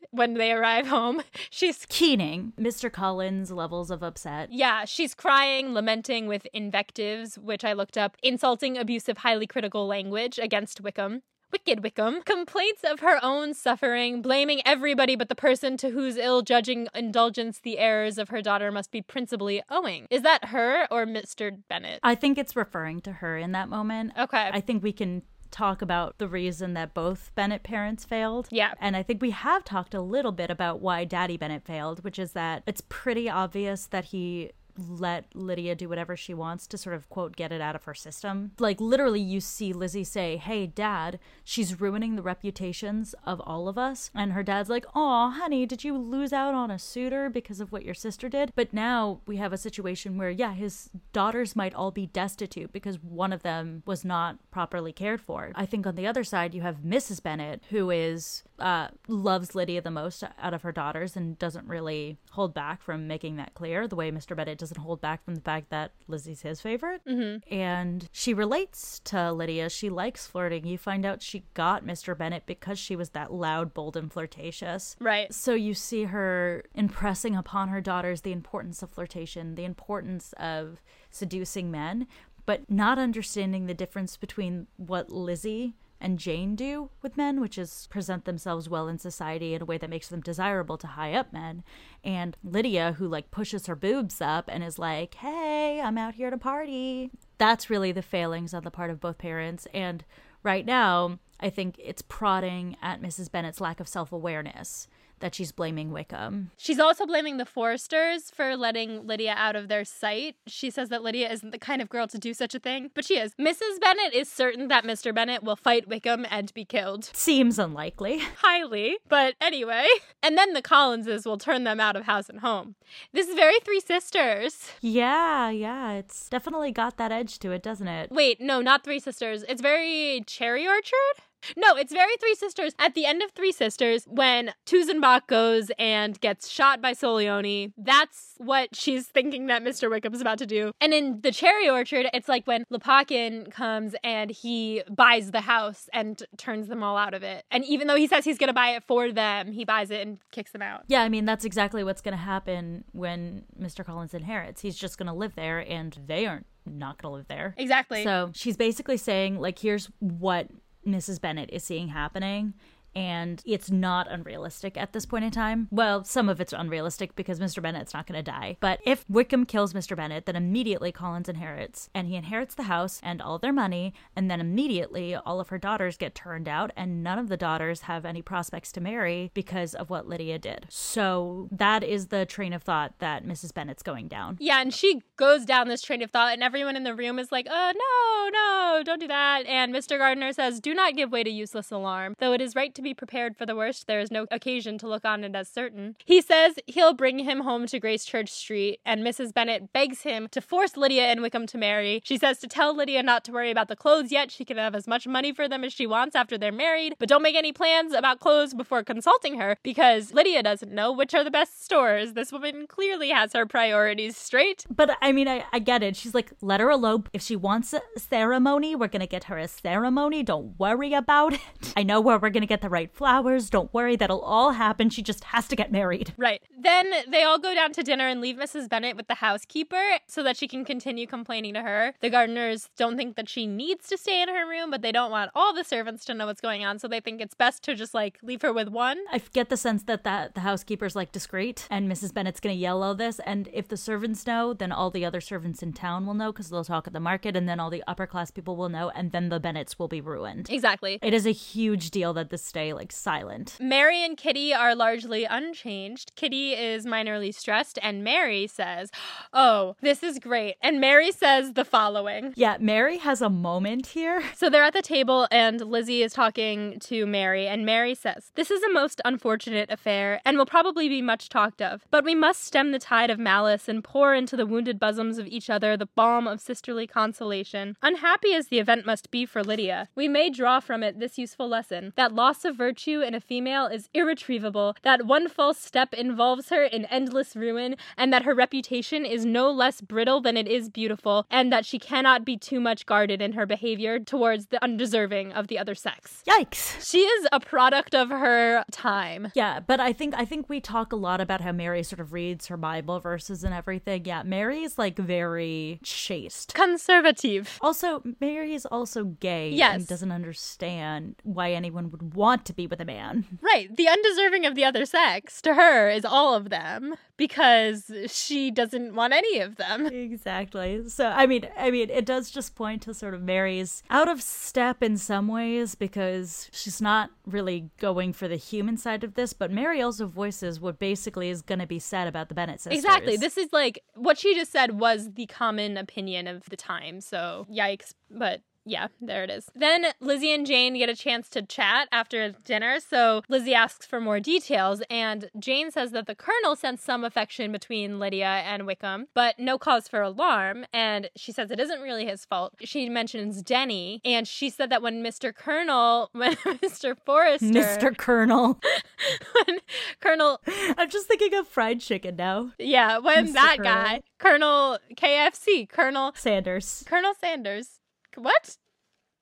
Speaker 1: when they arrive home. She's
Speaker 3: Keening, Mr. Collins' levels of upset.
Speaker 1: Yeah, she's crying, lamenting with invectives, which I looked up, insulting, abusive, highly critical language against Wickham. Wicked Wickham complaints of her own suffering, blaming everybody but the person to whose ill judging indulgence the errors of her daughter must be principally owing. Is that her or Mr. Bennet?
Speaker 3: I think it's referring to her in that moment.
Speaker 1: Okay.
Speaker 3: I think we can talk about the reason that both Bennet parents failed.
Speaker 1: Yeah.
Speaker 3: And I think we have talked a little bit about why Daddy Bennet failed, which is that it's pretty obvious that he let Lydia do whatever she wants to sort of quote get it out of her system. Like literally you see Lizzie say, "Hey dad, she's ruining the reputations of all of us." And her dad's like, "Oh, honey, did you lose out on a suitor because of what your sister did?" But now we have a situation where yeah, his daughters might all be destitute because one of them was not properly cared for. I think on the other side you have Mrs. Bennet who is uh, loves Lydia the most out of her daughters and doesn't really hold back from making that clear the way Mr. Bennet doesn't hold back from the fact that Lizzie's his favorite. Mm-hmm. And she relates to Lydia. She likes flirting. You find out she got Mr. Bennet because she was that loud, bold, and flirtatious.
Speaker 1: right.
Speaker 3: So you see her impressing upon her daughters the importance of flirtation, the importance of seducing men, but not understanding the difference between what Lizzie and Jane do with men, which is present themselves well in society in a way that makes them desirable to high up men, and Lydia, who like pushes her boobs up and is like, hey, I'm out here to party. That's really the failings on the part of both parents. And right now, I think it's prodding at Mrs. Bennet's lack of self awareness that she's blaming Wickham.
Speaker 1: She's also blaming the Foresters for letting Lydia out of their sight. She says that Lydia isn't the kind of girl to do such a thing, but she is. Mrs. Bennet is certain that Mr. Bennet will fight Wickham and be killed.
Speaker 3: Seems unlikely.
Speaker 1: Highly, but anyway. And then the Collinses will turn them out of house and home. This is very Three Sisters.
Speaker 3: Yeah, yeah, it's definitely got that edge to it, doesn't it?
Speaker 1: Wait, no, not Three Sisters. It's very Cherry Orchard? No, it's very Three Sisters. At the end of Three Sisters, when Tuzenbach goes and gets shot by Solioni, that's what she's thinking that Mr. Wickham's about to do. And in the Cherry Orchard, it's like when Lepakin comes and he buys the house and turns them all out of it. And even though he says he's going to buy it for them, he buys it and kicks them out.
Speaker 3: Yeah, I mean, that's exactly what's going to happen when Mr. Collins inherits. He's just going to live there, and they aren't not going to live there.
Speaker 1: Exactly.
Speaker 3: So she's basically saying, like, here's what Mrs. Bennett is seeing happening. And it's not unrealistic at this point in time. Well, some of it's unrealistic because Mr. Bennet's not going to die. But if Wickham kills Mr. Bennet, then immediately Collins inherits. And he inherits the house and all their money. And then immediately all of her daughters get turned out. And none of the daughters have any prospects to marry because of what Lydia did. So that is the train of thought that Mrs. Bennet's going down.
Speaker 1: Yeah, and she goes down this train of thought, and everyone in the room is like, "Oh no, no, don't do that. And Mr. Gardiner says, do not give way to useless alarm. Though it is right to be prepared for the worst, there is no occasion to look on it as certain. He says he'll bring him home to Gracechurch Street, and Mrs. Bennet begs him to force Lydia and Wickham to marry. She says to tell Lydia not to worry about the clothes yet. She can have as much money for them as she wants after they're married, but don't make any plans about clothes before consulting her because Lydia doesn't know which are the best stores. This woman clearly has her priorities straight.
Speaker 3: But I mean, I, I get it. She's like, let her elope. If she wants a ceremony, we're going to get her a ceremony. Don't worry about it. I know where we're going to get the right flowers. Don't worry. That'll all happen. She just has to get married.
Speaker 1: Right. Then they all go down to dinner and leave Mrs. Bennet with the housekeeper so that she can continue complaining to her. The Gardiners don't think that she needs to stay in her room, but they don't want all the servants to know what's going on, so they think it's best to just like leave her with one.
Speaker 3: I get the sense that, that the housekeeper's like discreet and Mrs. Bennet's going to yell all this. And if the servants know, then all the other servants in town will know because they'll talk at the market and then all the upper class people will know and then the Bennetts will be ruined.
Speaker 1: Exactly.
Speaker 3: It is a huge deal that this like silent.
Speaker 1: Mary and Kitty are largely unchanged. Kitty is minorly stressed, and Mary says, Oh, this is great. And Mary says the following.
Speaker 3: Yeah, Mary has a moment here.
Speaker 1: So they're at the table, and Lizzie is talking to Mary, and Mary says, This is a most unfortunate affair, and will probably be much talked of. But we must stem the tide of malice and pour into the wounded bosoms of each other the balm of sisterly consolation. Unhappy as the event must be for Lydia, we may draw from it this useful lesson that loss of virtue in a female is irretrievable, that one false step involves her in endless ruin, and that her reputation is no less brittle than it is beautiful, and that she cannot be too much guarded in her behavior towards the undeserving of the other sex.
Speaker 3: Yikes.
Speaker 1: She is a product of her time.
Speaker 3: Yeah, but I think I think we talk a lot about how Mary sort of reads her Bible verses and everything. Yeah, Mary is like very chaste.
Speaker 1: Conservative.
Speaker 3: Also, Mary is also gay
Speaker 1: Yes.
Speaker 3: and doesn't understand why anyone would want to be with a man.
Speaker 1: Right. The undeserving of the other sex to her is all of them because she doesn't want any of them.
Speaker 3: Exactly. So I mean, I mean, it does just point to sort of Mary's out of step in some ways because she's not really going for the human side of this, but Mary also voices what basically is going to be said about the Bennet sisters.
Speaker 1: Exactly. This is like what she just said was the common opinion of the time. So, yikes. But yeah, there it is. Then Lizzie and Jane get a chance to chat after dinner. So Lizzie asks for more details, and Jane says that the Colonel sensed some affection between Lydia and Wickham, but no cause for alarm. And she says it isn't really his fault. She mentions Denny, and she said that when Mr. Colonel, when Mr. Forrester,
Speaker 3: Mr. Colonel.
Speaker 1: when Colonel
Speaker 3: I'm just thinking of fried chicken now.
Speaker 1: Yeah, when
Speaker 3: Mr.
Speaker 1: that
Speaker 3: Colonel.
Speaker 1: guy, Colonel KFC, Colonel
Speaker 3: Sanders.
Speaker 1: Colonel Sanders. What?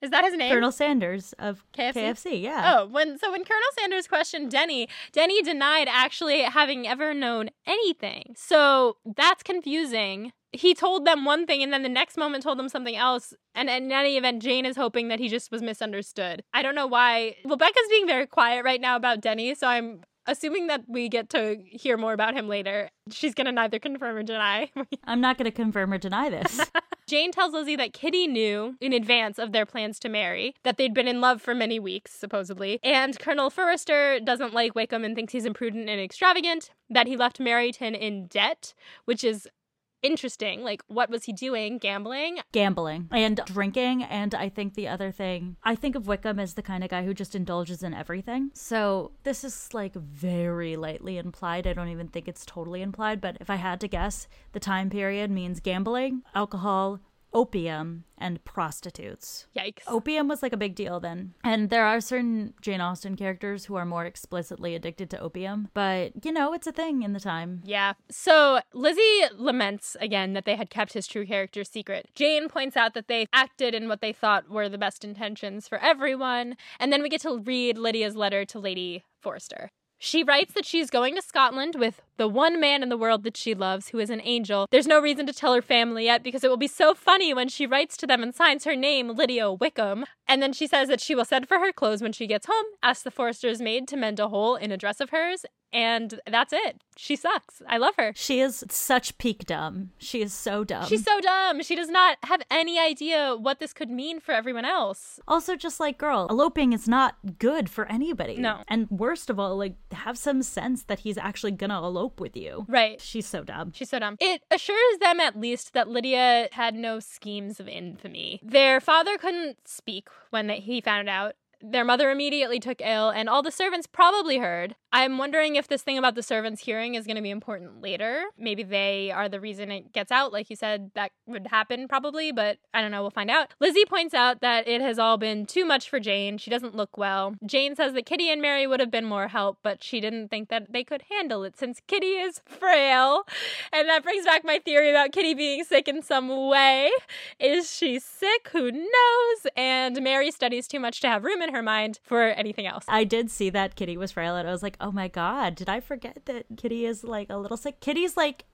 Speaker 1: Is that his name?
Speaker 3: Colonel Sanders of
Speaker 1: KFC?
Speaker 3: KFC, yeah.
Speaker 1: Oh, when so when Colonel Sanders questioned Denny, Denny denied actually having ever known anything. So that's confusing. He told them one thing and then the next moment told them something else. And in any event, Jane is hoping that he just was misunderstood. I don't know why. Well, Becca's being very quiet right now about Denny, so I'm assuming that we get to hear more about him later. She's gonna neither confirm or deny.
Speaker 3: I'm not going to confirm or deny this.
Speaker 1: Jane tells Lizzie that Kitty knew in advance of their plans to marry, that they'd been in love for many weeks, supposedly, and Colonel Forrester doesn't like Wickham and thinks he's imprudent and extravagant, that he left Meryton in debt, which is interesting. Like, what was he doing? Gambling?
Speaker 3: Gambling and drinking. And I think the other thing, I think of Wickham as the kind of guy who just indulges in everything. So this is like very lightly implied. I don't even think it's totally implied. But if I had to guess, the time period means gambling, alcohol, opium, and prostitutes.
Speaker 1: Yikes.
Speaker 3: Opium was like a big deal then. And there are certain Jane Austen characters who are more explicitly addicted to opium, but you know, it's a thing in the time.
Speaker 1: Yeah. So Lizzie laments again that they had kept his true character secret. Jane points out that they acted in what they thought were the best intentions for everyone. And then we get to read Lydia's letter to Lady Forrester. She writes that she's going to Scotland with the one man in the world that she loves, who is an angel. There's no reason to tell her family yet because it will be so funny when she writes to them and signs her name, Lydia Wickham. And then she says that she will send for her clothes when she gets home, ask the forester's maid to mend a hole in a dress of hers, and that's it. She sucks. I love her.
Speaker 3: She is such peak dumb. She is so dumb.
Speaker 1: She's so dumb. She does not have any idea what this could mean for everyone else.
Speaker 3: Also, just like, girl, eloping is not good for anybody.
Speaker 1: No.
Speaker 3: And worst of all, like, have some sense that he's actually gonna elope with you.
Speaker 1: Right.
Speaker 3: She's so dumb.
Speaker 1: She's so dumb. It assures them at least that Lydia had no schemes of infamy. Their father couldn't speak when he found out. Their mother immediately took ill, and all the servants probably heard. I'm wondering if this thing about the servants hearing is going to be important later. Maybe they are the reason it gets out. Like you said, that would happen probably, but I don't know. We'll find out. Lizzie points out that it has all been too much for Jane. She doesn't look well. Jane says that Kitty and Mary would have been more help, but she didn't think that they could handle it since Kitty is frail. And that brings back my theory about Kitty being sick in some way. Is she sick? Who knows? And Mary studies too much to have room in her mind for anything else.
Speaker 3: I did see that Kitty was frail, and I was like, oh my god, did I forget that Kitty is like a little sick? Kitty's like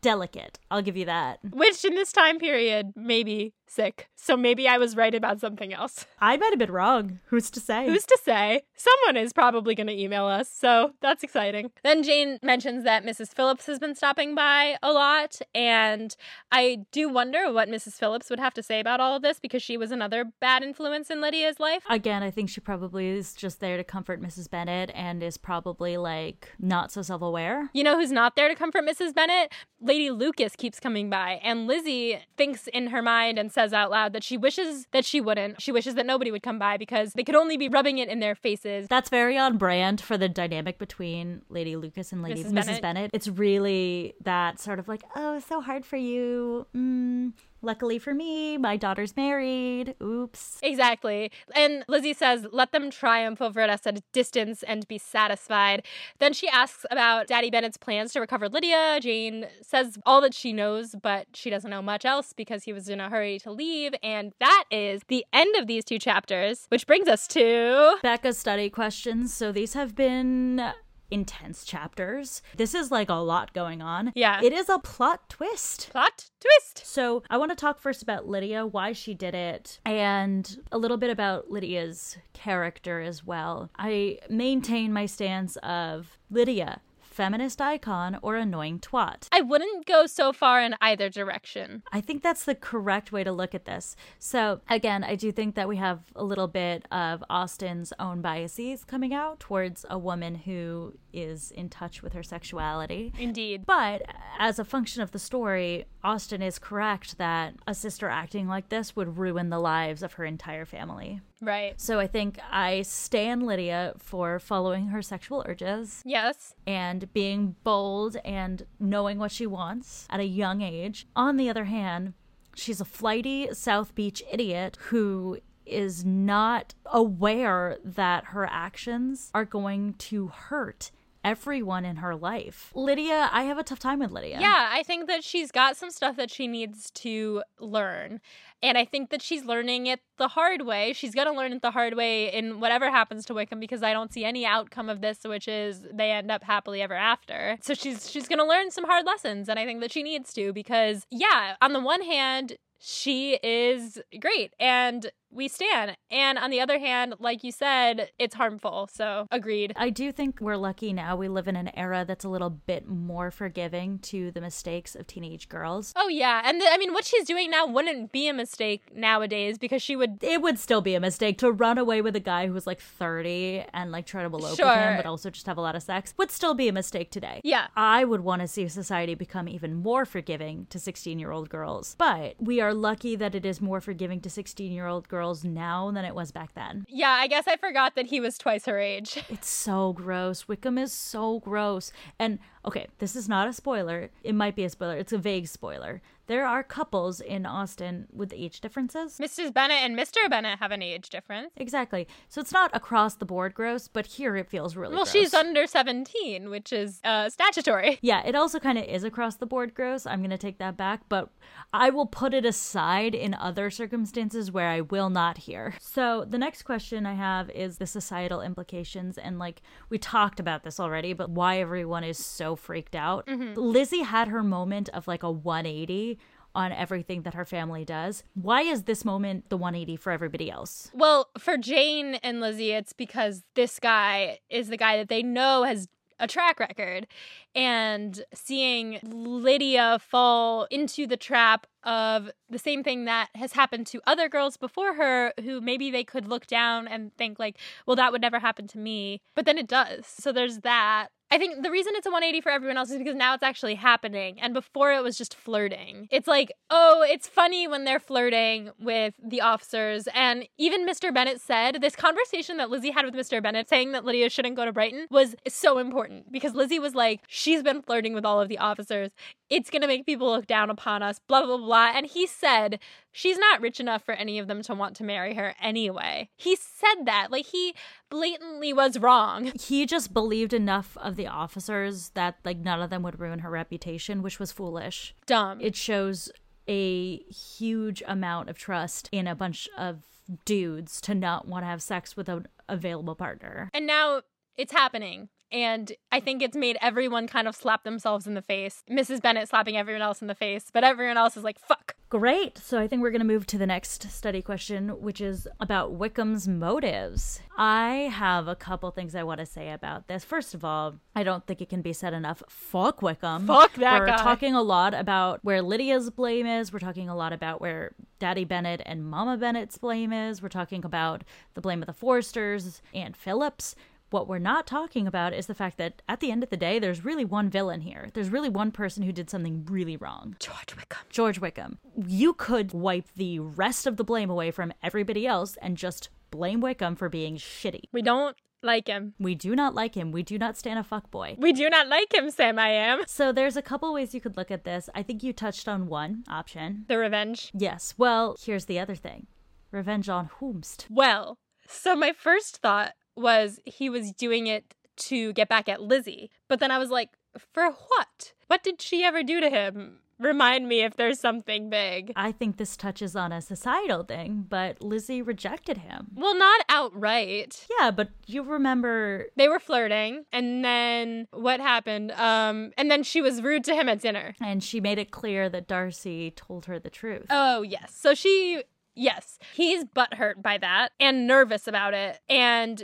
Speaker 3: delicate. I'll give you that.
Speaker 1: Which in this time period, maybe sick. So maybe I was right about something else.
Speaker 3: I might have been wrong. Who's to say?
Speaker 1: Who's to say? Someone is probably going to email us, so that's exciting. Then Jane mentions that Mrs. Phillips has been stopping by a lot, and I do wonder what Mrs. Phillips would have to say about all of this because she was another bad influence in Lydia's life.
Speaker 3: Again, I think she probably is just there to comfort Mrs. Bennet and is probably like not so self aware.
Speaker 1: You know who's not there to comfort Mrs. Bennet? Lady Lucas keeps coming by, and Lizzie thinks in her mind and says out loud that she wishes that she wouldn't. She wishes that nobody would come by because they could only be rubbing it in their faces.
Speaker 3: That's very on brand for the dynamic between Lady Lucas and Lady
Speaker 1: Mrs.
Speaker 3: Mrs.
Speaker 1: Bennet.
Speaker 3: Bennett. It's really that sort of like, oh, so hard for you. Mm, luckily for me, my daughter's married. Oops.
Speaker 1: Exactly. And Lizzie says, let them triumph over us at a distance and be satisfied. Then she asks about Daddy Bennet's plans to recover Lydia. Jane says all that she knows, but she doesn't know much else because he was in a hurry to leave. And that is the end of these two chapters, which brings us to.
Speaker 3: Becca's study questions. So these have been intense chapters. This is like a lot going on.
Speaker 1: Yeah.
Speaker 3: It is a plot twist.
Speaker 1: Plot twist.
Speaker 3: So, I want to talk first about Lydia, why she did it, and a little bit about Lydia's character as well. I maintain my stance of Lydia, feminist icon or annoying twat.
Speaker 1: I wouldn't go so far in either direction.
Speaker 3: I think that's the correct way to look at this. So, again, I do think that we have a little bit of Austen's own biases coming out towards a woman who is in touch with her sexuality.
Speaker 1: Indeed.
Speaker 3: But as a function of the story, Austen is correct that a sister acting like this would ruin the lives of her entire family.
Speaker 1: Right.
Speaker 3: So I think I stand Lydia for following her sexual urges
Speaker 1: Yes.
Speaker 3: and being bold and knowing what she wants at a young age. On the other hand, she's a flighty South Beach idiot who is not aware that her actions are going to hurt everyone in her life. Lydia, I have a tough time with Lydia.
Speaker 1: Yeah, I think that she's got some stuff that she needs to learn. And I think that she's learning it the hard way. She's going to learn it the hard way in whatever happens to Wickham because I don't see any outcome of this which is they end up happily ever after. So she's she's going to learn some hard lessons and I think that she needs to because yeah, on the one hand, she is great and we stand. And on the other hand, like you said, it's harmful. So agreed.
Speaker 3: I do think we're lucky now. We live in an era that's a little bit more forgiving to the mistakes of teenage girls.
Speaker 1: Oh yeah, and the, I mean what she's doing now wouldn't be a mistake nowadays because she would
Speaker 3: It would still be a mistake to run away with a guy who was like 30 and like try to elope with him, but also just have a lot of sex. Would still be a mistake today.
Speaker 1: Yeah.
Speaker 3: I would want to see society become even more forgiving to 16 year old girls. But we are lucky that it is more forgiving to 16 year old girls now than it was back then.
Speaker 1: Yeah, I guess I forgot that he was twice her age.
Speaker 3: It's so gross. Wickham is so gross. And okay, this is not a spoiler. It might be a spoiler. It's a vague spoiler. There are couples in Austen with age differences.
Speaker 1: Mrs. Bennet and Mr. Bennet have an age difference.
Speaker 3: Exactly. So it's not across the board gross, but here it feels really
Speaker 1: Well,
Speaker 3: gross.
Speaker 1: she's under 17, which is uh, statutory.
Speaker 3: Yeah, it also kind of is across the board gross. I'm going to take that back, but I will put it aside in other circumstances where I will not hear. So, the next question I have is the societal implications. And like we talked about this already, but why everyone is so freaked out. Mm-hmm. Lizzie had her moment of like a 180 on everything that her family does. Why is this moment the 180 for everybody else?
Speaker 1: Well, for Jane and Lizzie, it's because this guy is the guy that they know has a track record. And seeing Lydia fall into the trap of the same thing that has happened to other girls before her who maybe they could look down and think like well that would never happen to me but then it does so there's that I think the reason it's a 180 for everyone else is because now it's actually happening. And before it was just flirting. It's like, oh, it's funny when they're flirting with the officers. And even Mr. Bennet said this conversation that Lizzie had with Mr. Bennet saying that Lydia shouldn't go to Brighton was so important because Lizzie was like, she's been flirting with all of the officers. It's going to make people look down upon us, blah, blah, blah. And he said, she's not rich enough for any of them to want to marry her anyway. He said that. Like, he blatantly was wrong.
Speaker 3: He just believed enough of the officers that like none of them would ruin her reputation, which was foolish.
Speaker 1: Dumb.
Speaker 3: It shows a huge amount of trust in a bunch of dudes to not want to have sex with an available partner.
Speaker 1: And now it's happening. And I think it's made everyone kind of slap themselves in the face. Mrs. Bennet slapping everyone else in the face, but everyone else is like, fuck.
Speaker 3: Great. So I think we're going to move to the next study question, which is about Wickham's motives. I have a couple things I want to say about this. First of all, I don't think it can be said enough. Fuck Wickham.
Speaker 1: Fuck that
Speaker 3: We're
Speaker 1: guy.
Speaker 3: talking a lot about where Lydia's blame is. We're talking a lot about where Daddy Bennet and Mama Bennet's blame is. We're talking about the blame of the Forsters and Phillips. What we're not talking about is the fact that at the end of the day, there's really one villain here. There's really one person who did something really wrong.
Speaker 1: George Wickham.
Speaker 3: George Wickham. You could wipe the rest of the blame away from everybody else and just blame Wickham for being shitty.
Speaker 1: We don't like him.
Speaker 3: We do not like him. We do not stand a fuckboy.
Speaker 1: We do not like him, Sam I am.
Speaker 3: So there's a couple ways you could look at this. I think you touched on one option.
Speaker 1: The revenge.
Speaker 3: Yes. Well, here's the other thing. Revenge on whomst.
Speaker 1: Well, so my first thought was he was doing it to get back at Lizzie. But then I was like, for what? What did she ever do to him? Remind me if there's something big.
Speaker 3: I think this touches on a societal thing, but Lizzie rejected him.
Speaker 1: Well, not outright.
Speaker 3: Yeah, but you remember
Speaker 1: They were flirting, and then what happened? Um, and then she was rude to him at dinner.
Speaker 3: and she made it clear that Darcy told her the truth.
Speaker 1: Oh, yes. So she, yes, he's butthurt by that and nervous about it. And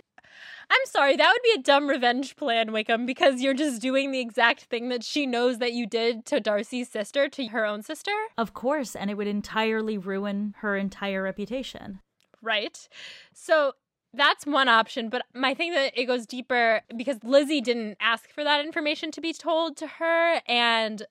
Speaker 1: I'm sorry, that would be a dumb revenge plan, Wickham, because you're just doing the exact thing that she knows that you did to Darcy's sister, to her own sister,
Speaker 3: Of course, and it would entirely ruin her entire reputation.
Speaker 1: right? So that's one option, but my thing that it goes deeper because Lizzie didn't ask for that information to be told to her, and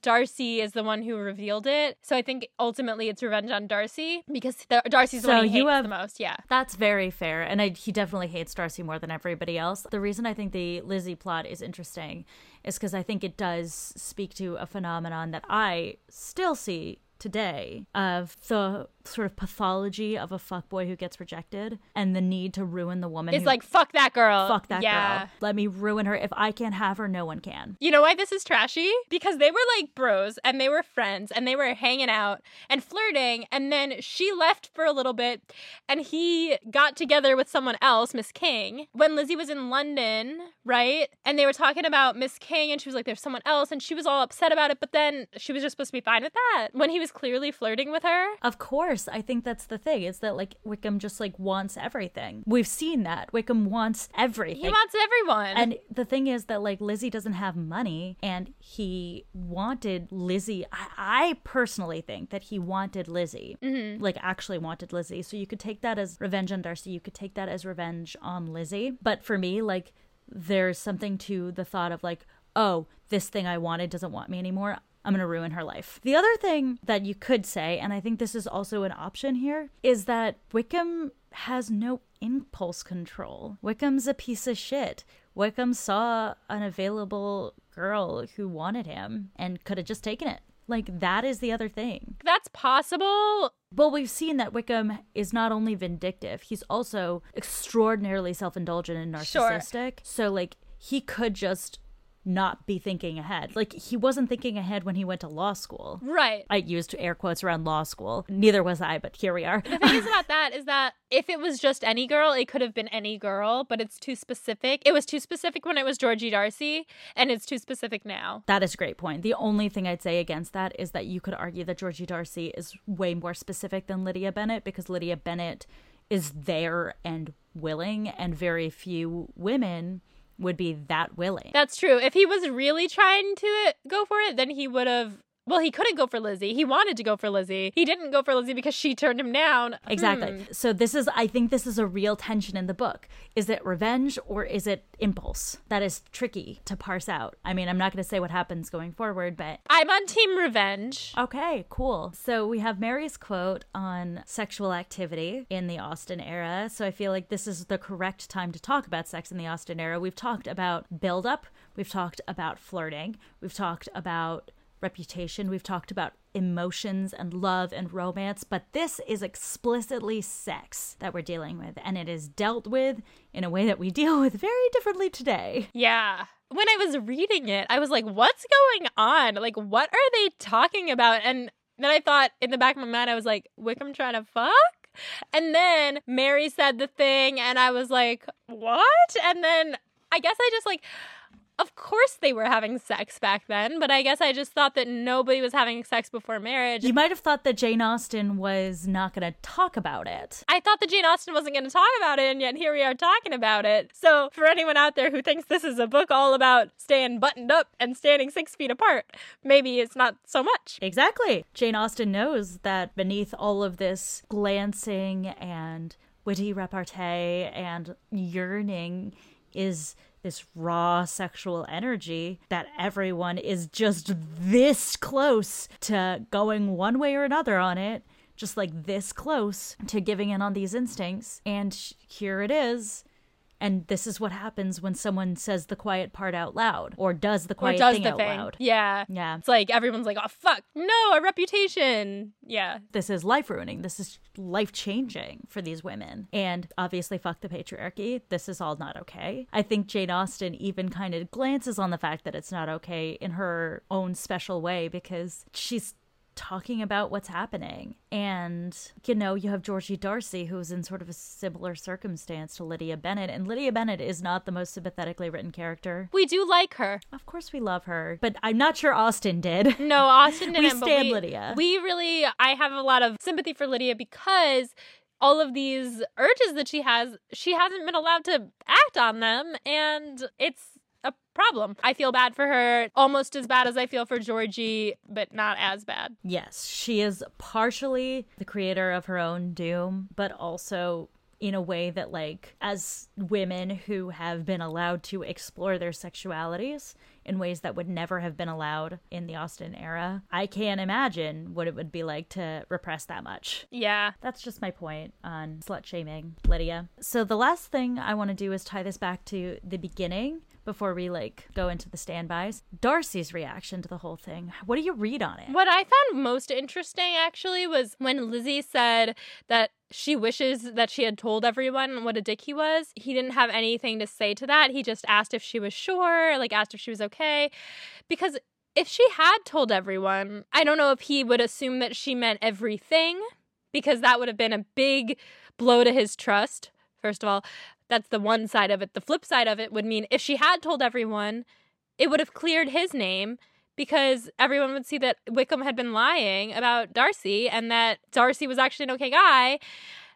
Speaker 1: Darcy is the one who revealed it. So I think ultimately it's revenge on Darcy because the, Darcy's the
Speaker 3: So
Speaker 1: one he
Speaker 3: you
Speaker 1: hates
Speaker 3: have-
Speaker 1: the most. Yeah.
Speaker 3: That's very fair, and I, he definitely hates Darcy more than everybody else. The reason I think the Lizzie plot is interesting is because I think it does speak to a phenomenon that I still see today of the sort of pathology of a fuckboy who gets rejected and the need to ruin the woman.
Speaker 1: It's
Speaker 3: who,
Speaker 1: like fuck that girl.
Speaker 3: fuck that
Speaker 1: yeah.
Speaker 3: girl. Let me ruin her. If I can't have her, no one can.
Speaker 1: You know why this is trashy? Because they were like bros and they were friends and they were hanging out and flirting. And then she left for a little bit and he got together with someone else, Miss King, when Lizzie was in London, right? And they were talking about Miss King and she was like, there's someone else. And she was all upset about it. But then she was just supposed to be fine with that when he was clearly flirting with her.
Speaker 3: Of course, I think that's the thing. Is that like Wickham just like wants everything. We've seen that. Wickham wants everything.
Speaker 1: He wants everyone.
Speaker 3: And the thing is that like Lizzie doesn't have money and he wanted Lizzie. I, I personally think that he wanted Lizzie.
Speaker 1: Mm-hmm.
Speaker 3: Like actually wanted Lizzie. So you could take that as revenge on Darcy. You could take that as revenge on Lizzie. But for me, like there's something to the thought of like, oh, this thing I wanted doesn't want me anymore. I'm going to ruin her life. The other thing that you could say, and I think this is also an option here, is that Wickham has no impulse control. Wickham's a piece of shit. Wickham saw an available girl who wanted him and could have just taken it. Like, that is the other thing.
Speaker 1: That's possible.
Speaker 3: Well, we've seen that Wickham is not only vindictive, he's also extraordinarily self indulgent and narcissistic.
Speaker 1: Sure.
Speaker 3: narcissistic. So, like, he could just not be thinking ahead. Like, he wasn't thinking ahead when he went to law school.
Speaker 1: Right.
Speaker 3: I used air quotes around law school. Neither was I, but here we are.
Speaker 1: The thing is about that is that if it was just any girl, it could have been any girl, but it's too specific. It was too specific when it was Georgie Darcy, and it's too specific now.
Speaker 3: That is a great point. The only thing I'd say against that is that you could argue that Georgie Darcy is way more specific than Lydia Bennet because Lydia Bennet is there and willing, and very few women would be that willing.
Speaker 1: That's true. If he was really trying to go for it, then he would have. Well, he couldn't go for Lizzie. He wanted to go for Lizzie. He didn't go for Lizzie because she turned him down.
Speaker 3: Exactly.
Speaker 1: Hmm.
Speaker 3: So this is I think this is a real tension in the book. Is it revenge or is it impulse? That is tricky to parse out. I mean, I'm not going to say what happens going forward, but
Speaker 1: I'm on Team Revenge.
Speaker 3: Okay, cool. So we have Mary's quote on sexual activity in the Austen era. So I feel like this is the correct time to talk about sex in the Austen era. We've talked about buildup, we've talked about flirting, we've talked about reputation, we've talked about emotions and love and romance, but this is explicitly sex that we're dealing with, and it is dealt with in a way that we deal with very differently today.
Speaker 1: Yeah. When I was reading it, I was like, what's going on? Like, what are they talking about? And then I thought in the back of my mind, I was like, Wickham trying to fuck? And then Mary said the thing, and I was like, what? And then I guess I just like, of course they were having sex back then, but I guess I just thought that nobody was having sex before marriage.
Speaker 3: You might have thought that Jane Austen was not going to talk about it.
Speaker 1: I thought that Jane Austen wasn't going to talk about it, and yet here we are talking about it. So, for anyone out there who thinks this is a book all about staying buttoned up and standing six feet apart, maybe it's not so much.
Speaker 3: Exactly. Jane Austen knows that beneath all of this glancing and witty repartee and yearning is this raw sexual energy that everyone is just this close to going one way or another on it, just like this close to giving in on these instincts. And here it is. And this is what happens when someone says the quiet part out loud or does the quiet
Speaker 1: does
Speaker 3: thing
Speaker 1: the
Speaker 3: out
Speaker 1: thing.
Speaker 3: loud.
Speaker 1: Yeah.
Speaker 3: Yeah.
Speaker 1: It's like everyone's like, oh, fuck, no, a reputation. Yeah.
Speaker 3: This is life ruining. This is life changing for these women. And obviously, fuck the patriarchy. This is all not okay. I think Jane Austen even kind of glances on the fact that it's not okay in her own special way because she's talking about what's happening. And, you know, you have Georgie Darcy, who's in sort of a similar circumstance to Lydia Bennet. And Lydia Bennet is not the most sympathetically written character.
Speaker 1: We do like her.
Speaker 3: Of course, we love her, but I'm not sure Austen did.
Speaker 1: No, Austen didn't.
Speaker 3: We stand
Speaker 1: we,
Speaker 3: Lydia.
Speaker 1: We really, I have a lot of sympathy for Lydia because all of these urges that she has, she hasn't been allowed to act on them, and it's problem. I feel bad for her, almost as bad as I feel for Georgie, but not as bad.
Speaker 3: Yes, she is partially the creator of her own doom, but also in a way that, like, as women who have been allowed to explore their sexualities in ways that would never have been allowed in the Austen era, I can't imagine what it would be like to repress that much.
Speaker 1: Yeah.
Speaker 3: That's just my point on slut shaming, Lydia. So the last thing I want to do is tie this back to the beginning before we like go into the standbys. Darcy's reaction to the whole thing. What do you read on it?
Speaker 1: What I found most interesting actually was when Lizzie said that she wishes that she had told everyone what a dick he was. He didn't have anything to say to that. He just asked if she was sure, like asked if she was okay. Because if she had told everyone, I don't know if he would assume that she meant everything, because that would have been a big blow to his trust, first of all. That's the one side of it. The flip side of it would mean if she had told everyone, it would have cleared his name because everyone would see that Wickham had been lying about Darcy and that Darcy was actually an okay guy.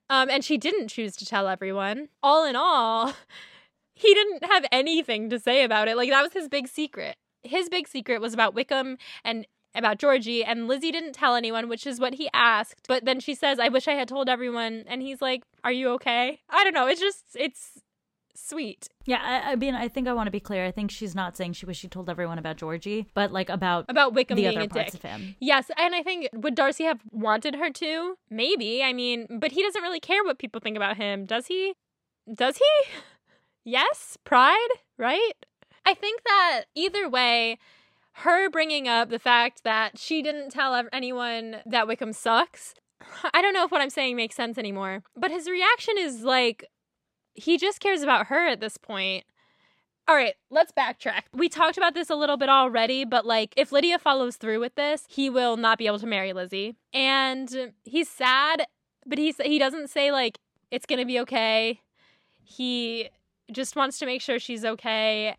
Speaker 1: Um, and she didn't choose to tell everyone. All in all, he didn't have anything to say about it. Like, that was his big secret. His big secret was about Wickham and about Georgie, and Lizzie didn't tell anyone, which is what he asked. But then she says, I wish I had told everyone. And he's like, Are you okay? I don't know. It's just, it's sweet.
Speaker 3: Yeah, I, I mean, I think I want to be clear. I think she's not saying she wish she told everyone about Georgie, but like about
Speaker 1: About Wickham
Speaker 3: the
Speaker 1: being
Speaker 3: other
Speaker 1: a
Speaker 3: parts
Speaker 1: dick.
Speaker 3: of him.
Speaker 1: Yes, and I think would Darcy have wanted her to? Maybe. I mean, but he doesn't really care what people think about him, does he? Does he? Yes, pride, right? I think that either way, her bringing up the fact that she didn't tell anyone that Wickham sucks. I don't know if what I'm saying makes sense anymore, but his reaction is like he just cares about her at this point. All right, let's backtrack. We talked about this a little bit already, but like if Lydia follows through with this, he will not be able to marry Lizzie. And he's sad, but he's he doesn't say like it's going to be okay. He just wants to make sure she's okay.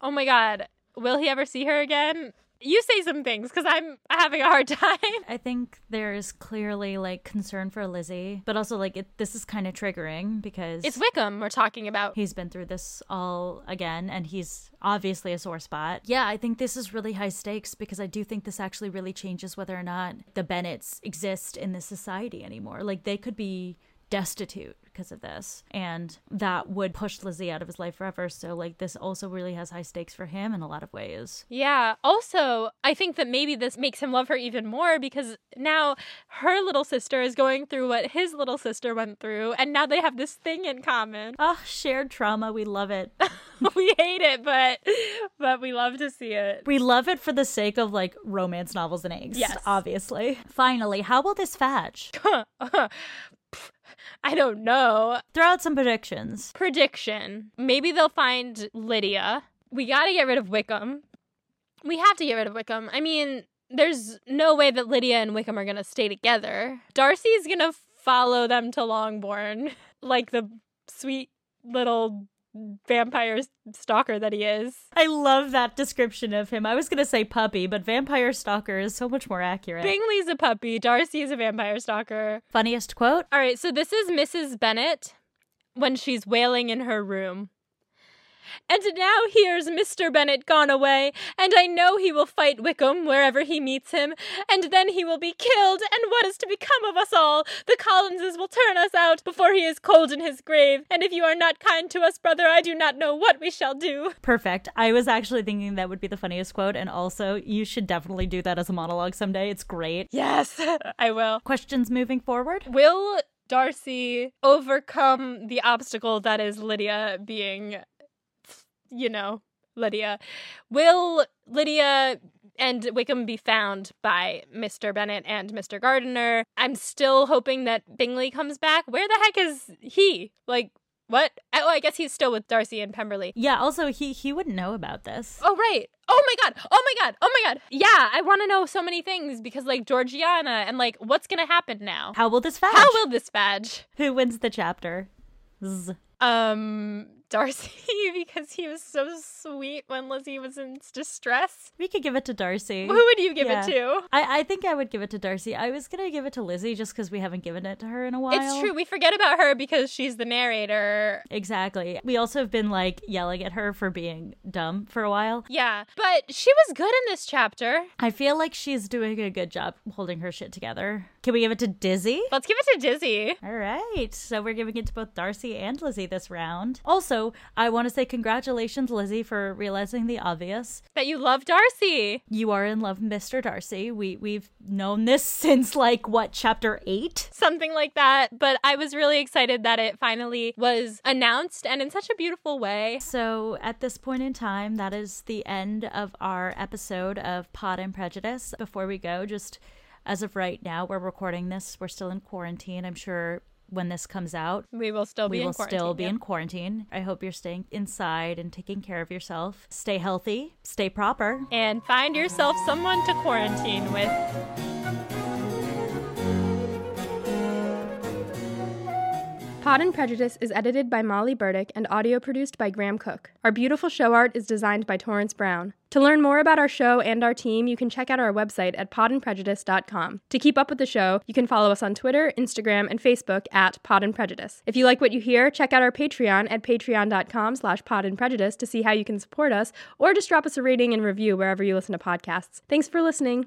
Speaker 1: Oh my god, will he ever see her again? You say some things cuz I'm having a hard time.
Speaker 3: I think there's clearly like concern for Lizzie, but also like it, this is kind of triggering because
Speaker 1: It's Wickham we're talking about.
Speaker 3: He's been through this all again, and he's obviously a sore spot. Yeah, I think this is really high stakes because I do think this actually really changes whether or not the Bennets exist in this society anymore. Like, they could be destitute because of this, and that would push Lizzie out of his life forever. So, like, this also really has high stakes for him in a lot of ways.
Speaker 1: Yeah. Also, I think that maybe this makes him love her even more because now her little sister is going through what his little sister went through, and now they have this thing in common.
Speaker 3: Ah, shared trauma. We love it.
Speaker 1: we hate it, but but we love to see it.
Speaker 3: We love it for the sake of like romance novels and eggs.
Speaker 1: Yes.
Speaker 3: Obviously. Finally, how will this fadge?
Speaker 1: I don't know.
Speaker 3: Throw out some predictions.
Speaker 1: Prediction. Maybe they'll find Lydia. We got to get rid of Wickham. We have to get rid of Wickham. I mean, there's no way that Lydia and Wickham are going to stay together. Darcy's going to follow them to Longbourn like the sweet little vampire stalker that he is.
Speaker 3: I love that description of him. I was going to say puppy, but vampire stalker is so much more accurate.
Speaker 1: Bingley's a puppy. Darcy is a vampire stalker.
Speaker 3: Funniest quote?
Speaker 1: All right, so this is Mrs. Bennet when she's wailing in her room. And now here's Mr. Bennet gone away, and I know he will fight Wickham wherever he meets him, and then he will be killed, and what is to become of us all? The Collinses will turn us out before he is cold in his grave, and if you are not kind to us, brother, I do not know what we shall do.
Speaker 3: Perfect. I was actually thinking that would be the funniest quote, and also you should definitely do that as a monologue someday. It's great.
Speaker 1: Yes, I will.
Speaker 3: Questions moving forward?
Speaker 1: Will Darcy overcome the obstacle that is Lydia being you know, Lydia. Will Lydia and Wickham be found by Mr. Bennet and Mr. Gardiner? I'm still hoping that Bingley comes back. Where the heck is he? Like, what? Oh, I guess he's still with Darcy and Pemberley.
Speaker 3: Yeah, also he he wouldn't know about this.
Speaker 1: Oh right. Oh my god. Oh my god. Oh my god. Yeah, I want to know so many things because like Georgiana and like what's going to happen now?
Speaker 3: How will this fadge?
Speaker 1: How will this fadge?
Speaker 3: Who wins the chapter? Z.
Speaker 1: Um Darcy because he was so sweet when Lizzie was in distress.
Speaker 3: We could give it to Darcy.
Speaker 1: Who would you give
Speaker 3: Yeah.
Speaker 1: it to?
Speaker 3: I, I think I would give it to Darcy. I was gonna give it to Lizzie just because we haven't given it to her in a while.
Speaker 1: It's true. We forget about her because she's the narrator.
Speaker 3: Exactly. We also have been like yelling at her for being dumb for a while.
Speaker 1: Yeah, but she was good in this chapter.
Speaker 3: I feel like she's doing a good job holding her shit together. Can we give it to Dizzy?
Speaker 1: Let's give it to Dizzy.
Speaker 3: All right. So we're giving it to both Darcy and Lizzie this round. Also, I want to say congratulations, Lizzie, for realizing the obvious.
Speaker 1: That you love Darcy.
Speaker 3: You are in love, Mr. Darcy. We we've known this since like what chapter eight.
Speaker 1: Something like that. But I was really excited that it finally was announced and in such a beautiful way.
Speaker 3: So at this point in time, that is the end of our episode of Pod and Prejudice. Before we go, just as of right now, we're recording this. We're still in quarantine. I'm sure when this comes out,
Speaker 1: We will still be
Speaker 3: we
Speaker 1: in
Speaker 3: will
Speaker 1: quarantine.
Speaker 3: still be
Speaker 1: yep.
Speaker 3: in quarantine. I hope you're staying inside and taking care of yourself. Stay healthy, stay proper.
Speaker 1: And find yourself someone to quarantine with.
Speaker 6: Pod and Prejudice is edited by Molly Burdick and audio produced by Graham Cook. Our beautiful show art is designed by Torrance Brown. To learn more about our show and our team, you can check out our website at podandprejudice.com. To keep up with the show, you can follow us on Twitter, Instagram, and Facebook at Pod and Prejudice. If you like what you hear, check out our Patreon at patreon.com slash pod and prejudice to see how you can support us, or just drop us a rating and review wherever you listen to podcasts. Thanks for listening.